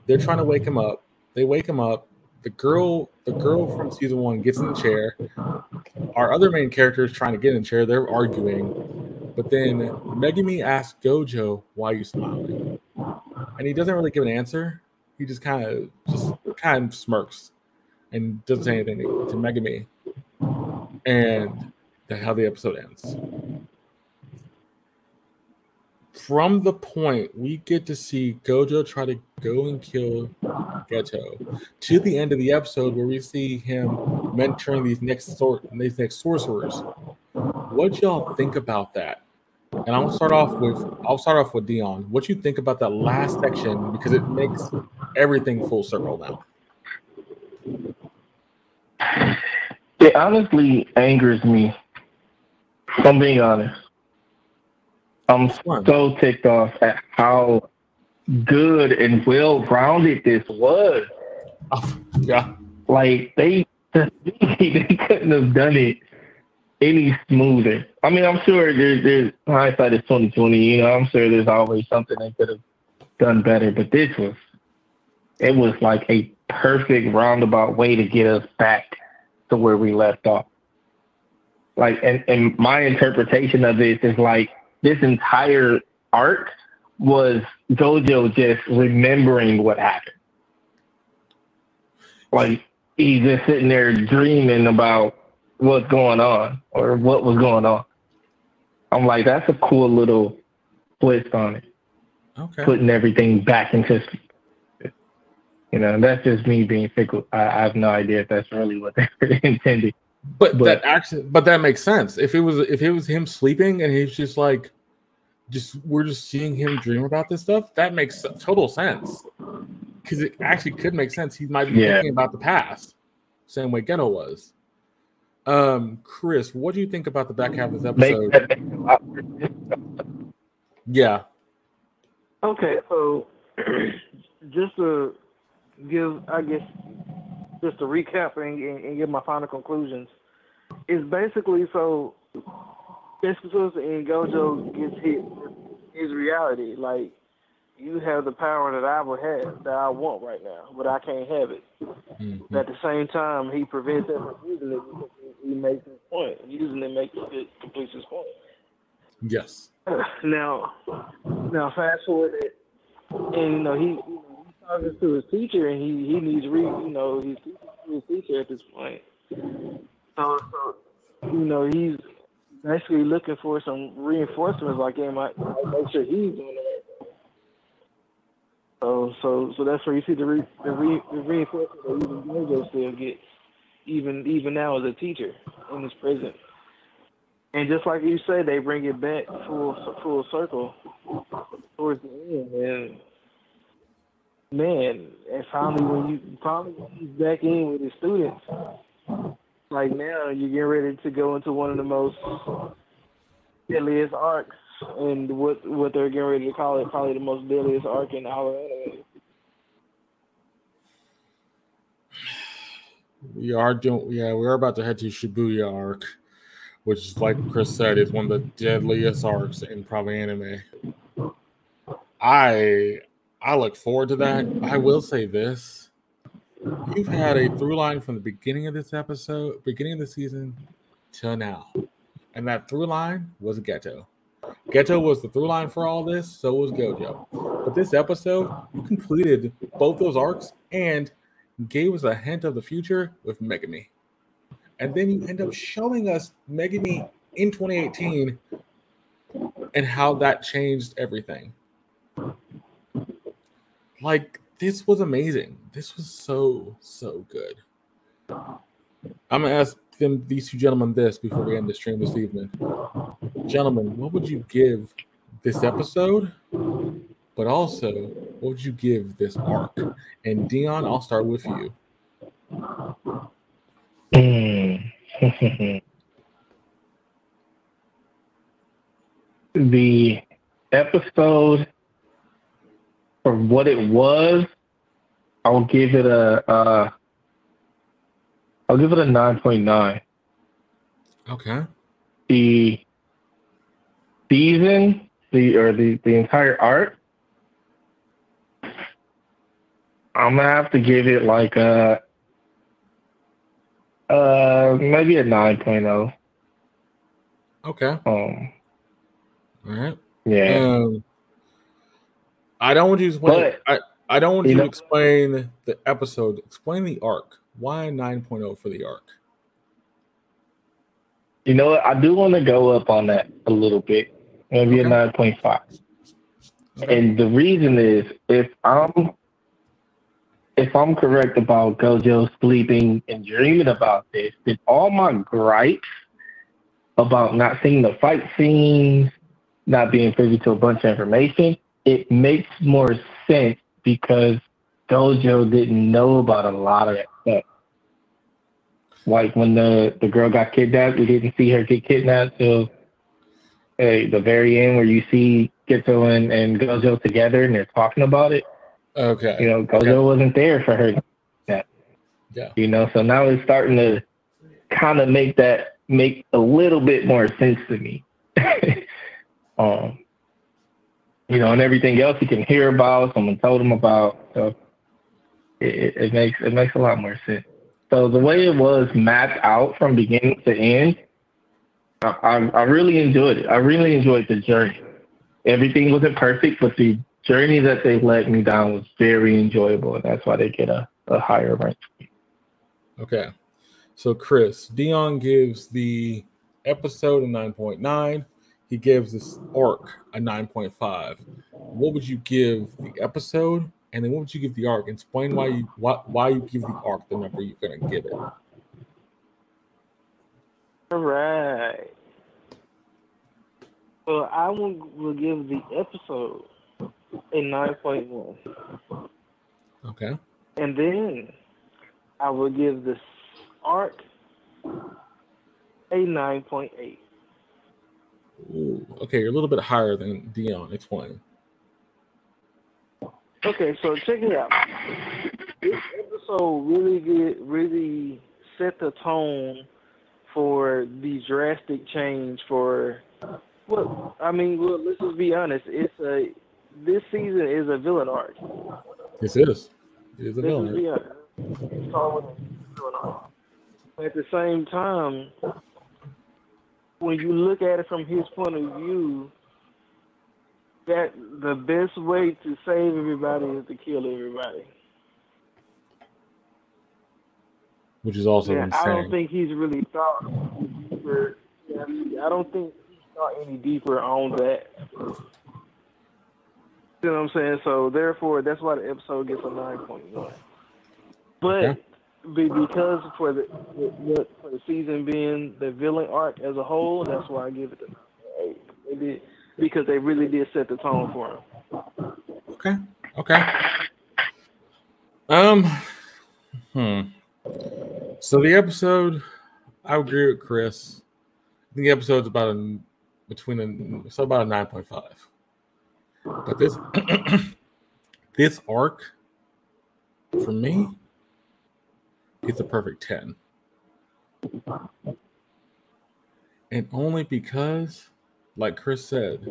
They're trying to wake him up. They wake him up. The girl, the girl from season one, gets in the chair. Our other main character is trying to get in the chair. They're arguing, but then Megumi asks Gojo, "Why you smiling?" And he doesn't really give an answer. He just kind of just kind of smirks and doesn't say anything to, to Megumi. And that's how the episode ends. From the point we get to see Gojo try to go and kill Geto to the end of the episode where we see him mentoring these next sort these next sorcerers. What y'all think about that? And I'll start off with I'll start off with Dion. What you think about that last section because it makes everything full circle now. It honestly angers me. If I'm being honest. I'm so ticked off at how good and well rounded this was. Oh, yeah. Like they they couldn't have done it any smoother. I mean, I'm sure there's there's hindsight is twenty twenty. You know, I'm sure there's always something they could have done better, but this was it was like a perfect roundabout way to get us back to where we left off. Like, and and my interpretation of this is like this entire arc was Gojo just remembering what happened. Like he's just sitting there dreaming about what's going on or what was going on. I'm like, that's a cool little twist on it, Okay. putting everything back into. You know, that's just me being fickle. I, I have no idea if that's really what they were intending. But, But- that actually, but that makes sense. If it was, if it was him sleeping and he's just like, just we're just seeing him dream about this stuff, that makes total sense. Because it actually could make sense. He might be Yeah. thinking about the past, same way Geto was. Um, Chris, what do you think about the back half of this episode? that make a lot more sense. Yeah, Okay, so just to give, I guess, just to recap and, and, and give my final conclusions, is basically so Escatus and Gojo gets hit with his reality. Like, you have the power that I would have, that I want right now, but I can't have it. Mhm. At the same time, he prevents him from using it because he makes his point. Using it makes it completes his point. yes, now, now fast forward it, and you know he, you know, he's talking to his teacher, and he he needs re, you know, he's teaching to his teacher at this point. So, so you know, he's basically looking for some reinforcements, like hey, might make sure he's doing right. So, so, so that's where you see the re, the, re, the reinforcement that even Gojo still gets, even even now as a teacher in his prison. And just like you say, they bring it back full full circle towards the end. And man, and finally when you finally when he's back in with his students, like now you're getting ready to go into one of the most deadliest arcs, and what what they're getting ready to call it, probably the most deadliest arc in of anime. we are doing. Yeah, we are about to head to Shibuya arc, which like Chris said, is one of the deadliest arcs in probably anime. I I look forward to that. I will say this. You've had a through line from the beginning of this episode, beginning of the season till now. And that through line was Geto. Geto was the through line for all this, so was Gojo. But this episode, you completed both those arcs and gave us a hint of the future with Megumi. And then you end up showing us Megumi in 2018 and how that changed everything. Like, this was amazing. This was so, so good. I'm gonna ask them these two gentlemen this before we end the stream this evening. Gentlemen, what would you give this episode? But also, what would you give this arc? And Dion, I'll start with you. The episode for what it was, I'll give it a uh, I'll give it a nine point nine. Okay. The season, the or the the entire arc, I'm gonna have to give it like a uh maybe a 9.0. Okay. Um, All right. yeah. Um, I don't want you to explain. I, I don't want you you to explain the episode. Explain the arc. Why 9.0 for the arc? You know what? I do want to go up on that a little bit, maybe Okay. a nine point five. Okay. And the reason is if I'm if I'm correct about Gojo sleeping and dreaming about this, then all my gripes about not seeing the fight scenes, not being privy to a bunch of information, it makes more sense because Gojo didn't know about a lot of that stuff. Like when the, the girl got kidnapped, we didn't see her get kidnapped till uh, the very end where you see Geto and, and Gojo together and they're talking about it. Okay. You know, Gojo wasn't there for her. That. Yeah. You know, so now it's starting to kind of make that make a little bit more sense to me. um, you know, and everything else you can hear about, someone told him about. So it, it, makes it makes a lot more sense. So the way it was mapped out from beginning to end, I, I, I really enjoyed it. I really enjoyed the journey. Everything wasn't perfect, but the journey that they led me down was very enjoyable, and that's why they get a, a higher rank. Okay. So Chris, Dion gives the episode a 9.9. He gives this arc a 9.5. What would you give the episode? And then what would you give the arc? Explain why you why, why you give the arc the number you're gonna give it. All right. Well, I will, will give the episode a 9.1. Okay. And then I will give the arc a 9.8. Ooh, okay, you're a little bit higher than Dion. Explain. Okay, so check it out. This episode really get really set the tone for the drastic change for well I mean well let's just be honest, it's a this season is a villain arc. This is. It is a Let's be. Uh, it's always a villain arc. At the same time, when you look at it from his point of view, that the best way to save everybody is to kill everybody. Which is also Yeah, I don't think he's really thought deeper. I don't think he thought any deeper on that. You know what I'm saying? So therefore, that's why the episode gets a nine point one. But Okay. Be, because for the, the for the season being the villain arc as a whole, that's why I give it. They did because they really did set the tone for him. Okay. Okay. Um. Hmm. So the episode, I agree with Chris. The episode's about a between a so about a nine point five. But this this arc for me it's a perfect ten. And only because, like Chris said,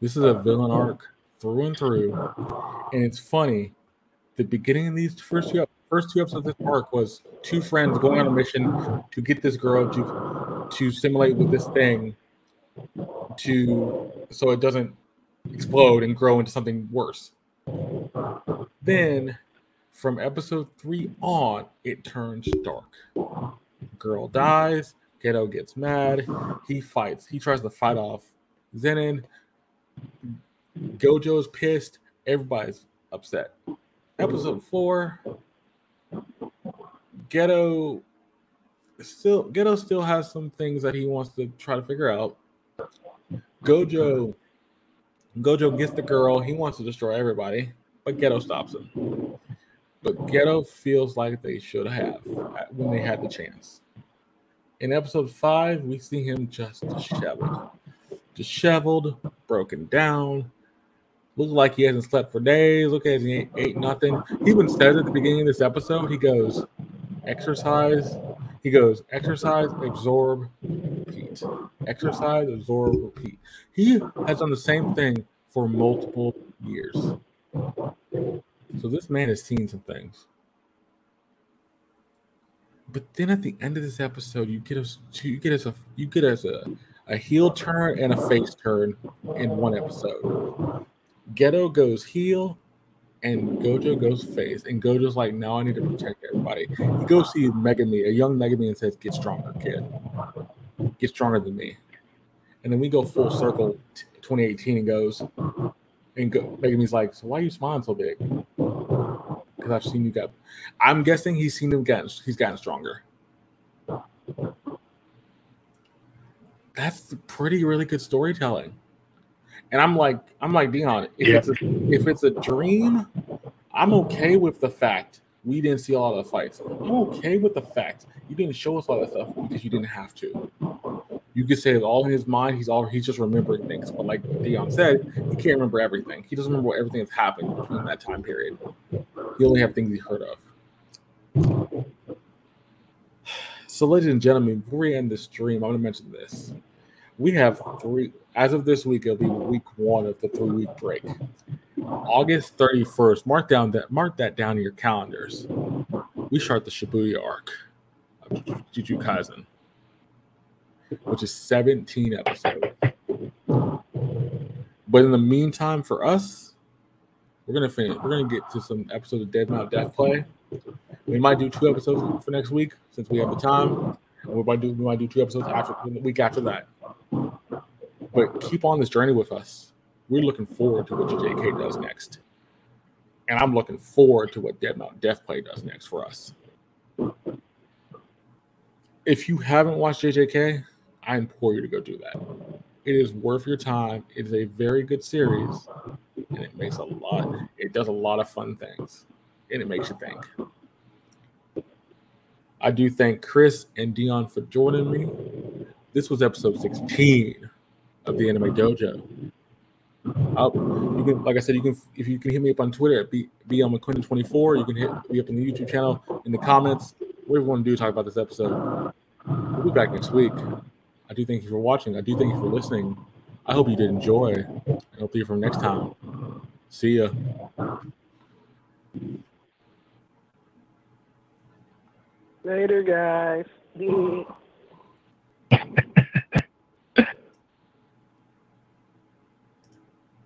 this is a villain arc through and through. And it's funny, the beginning of these first two first two episodes of this arc was two friends going on a mission to get this girl to to simulate with this thing to so it doesn't explode and grow into something worse. Then from episode three on, it turns dark. Girl dies, Geto gets mad, he fights, he tries to fight off Zenin. Gojo's pissed, everybody's upset. Episode four, Geto still Geto still has some things that he wants to try to figure out. Gojo Gojo gets the girl, he wants to destroy everybody, but Geto stops him. But Geto feels like they should have when they had the chance. In episode five, we see him just disheveled. Disheveled, broken down, looks like he hasn't slept for days. Look he ain't ate nothing. He even says at the beginning of this episode, he goes, exercise. He goes, exercise, absorb, repeat. Exercise, absorb, repeat. He has done the same thing for multiple years. So this man has seen some things. But then at the end of this episode, you get us you get us a you get us a, a heel turn and a face turn in one episode. Geto goes heel and Gojo goes face. And Gojo's like, now I need to protect everybody. He goes see Megumi, a young Megumi, and says, Get stronger, kid. Get stronger than me. And then we go full circle t- 2018 and goes, and go, Megumi's like, So why are you smiling so big? Because I've seen you get. I'm guessing he's seen him get he's gotten stronger. That's pretty really good storytelling. And I'm like, I'm like Dion. If Yeah. it's a, if it's a dream, I'm okay with the fact we didn't see all the fights. I'm okay with the fact you didn't show us all that stuff because you didn't have to. You could say it's all in his mind, he's all he's just remembering things. But like Dion said, he can't remember everything. He doesn't remember everything that's happened between that time period. He only have things he heard of. So, ladies and gentlemen, before we end this stream, I'm going to mention this. We have three, as of this week, it'll be week one of the three week break. August 31st, mark down that mark that down in your calendars. We start the Shibuya arc of Jujutsu Kaisen, which is 17 episodes. But in the meantime, for us, we're gonna finish. We're gonna get to some episodes of Dead Mount Death Play. We might do two episodes for next week since we have the time. And we might do we might do two episodes after the week after that. But keep on this journey with us. We're looking forward to what JK does next. And I'm looking forward to what Dead Mount Death Play does next for us. If you haven't watched JJK, I implore you to go do that. It is worth your time. It is a very good series, and it makes a lot. It does a lot of fun things, and it makes you think. I do thank Chris and Dion for joining me. This was episode 16 of the Anime Dojo. Uh, you can, like I said, you can if you can hit me up on Twitter at B, BLMcQuinn24. You can hit me up on the YouTube channel in the comments. Whatever you want to do, talk about this episode. We'll be back next week. I do thank you for watching. I do thank you for listening. I hope you did enjoy. I hope you from next time. See ya. Later, guys.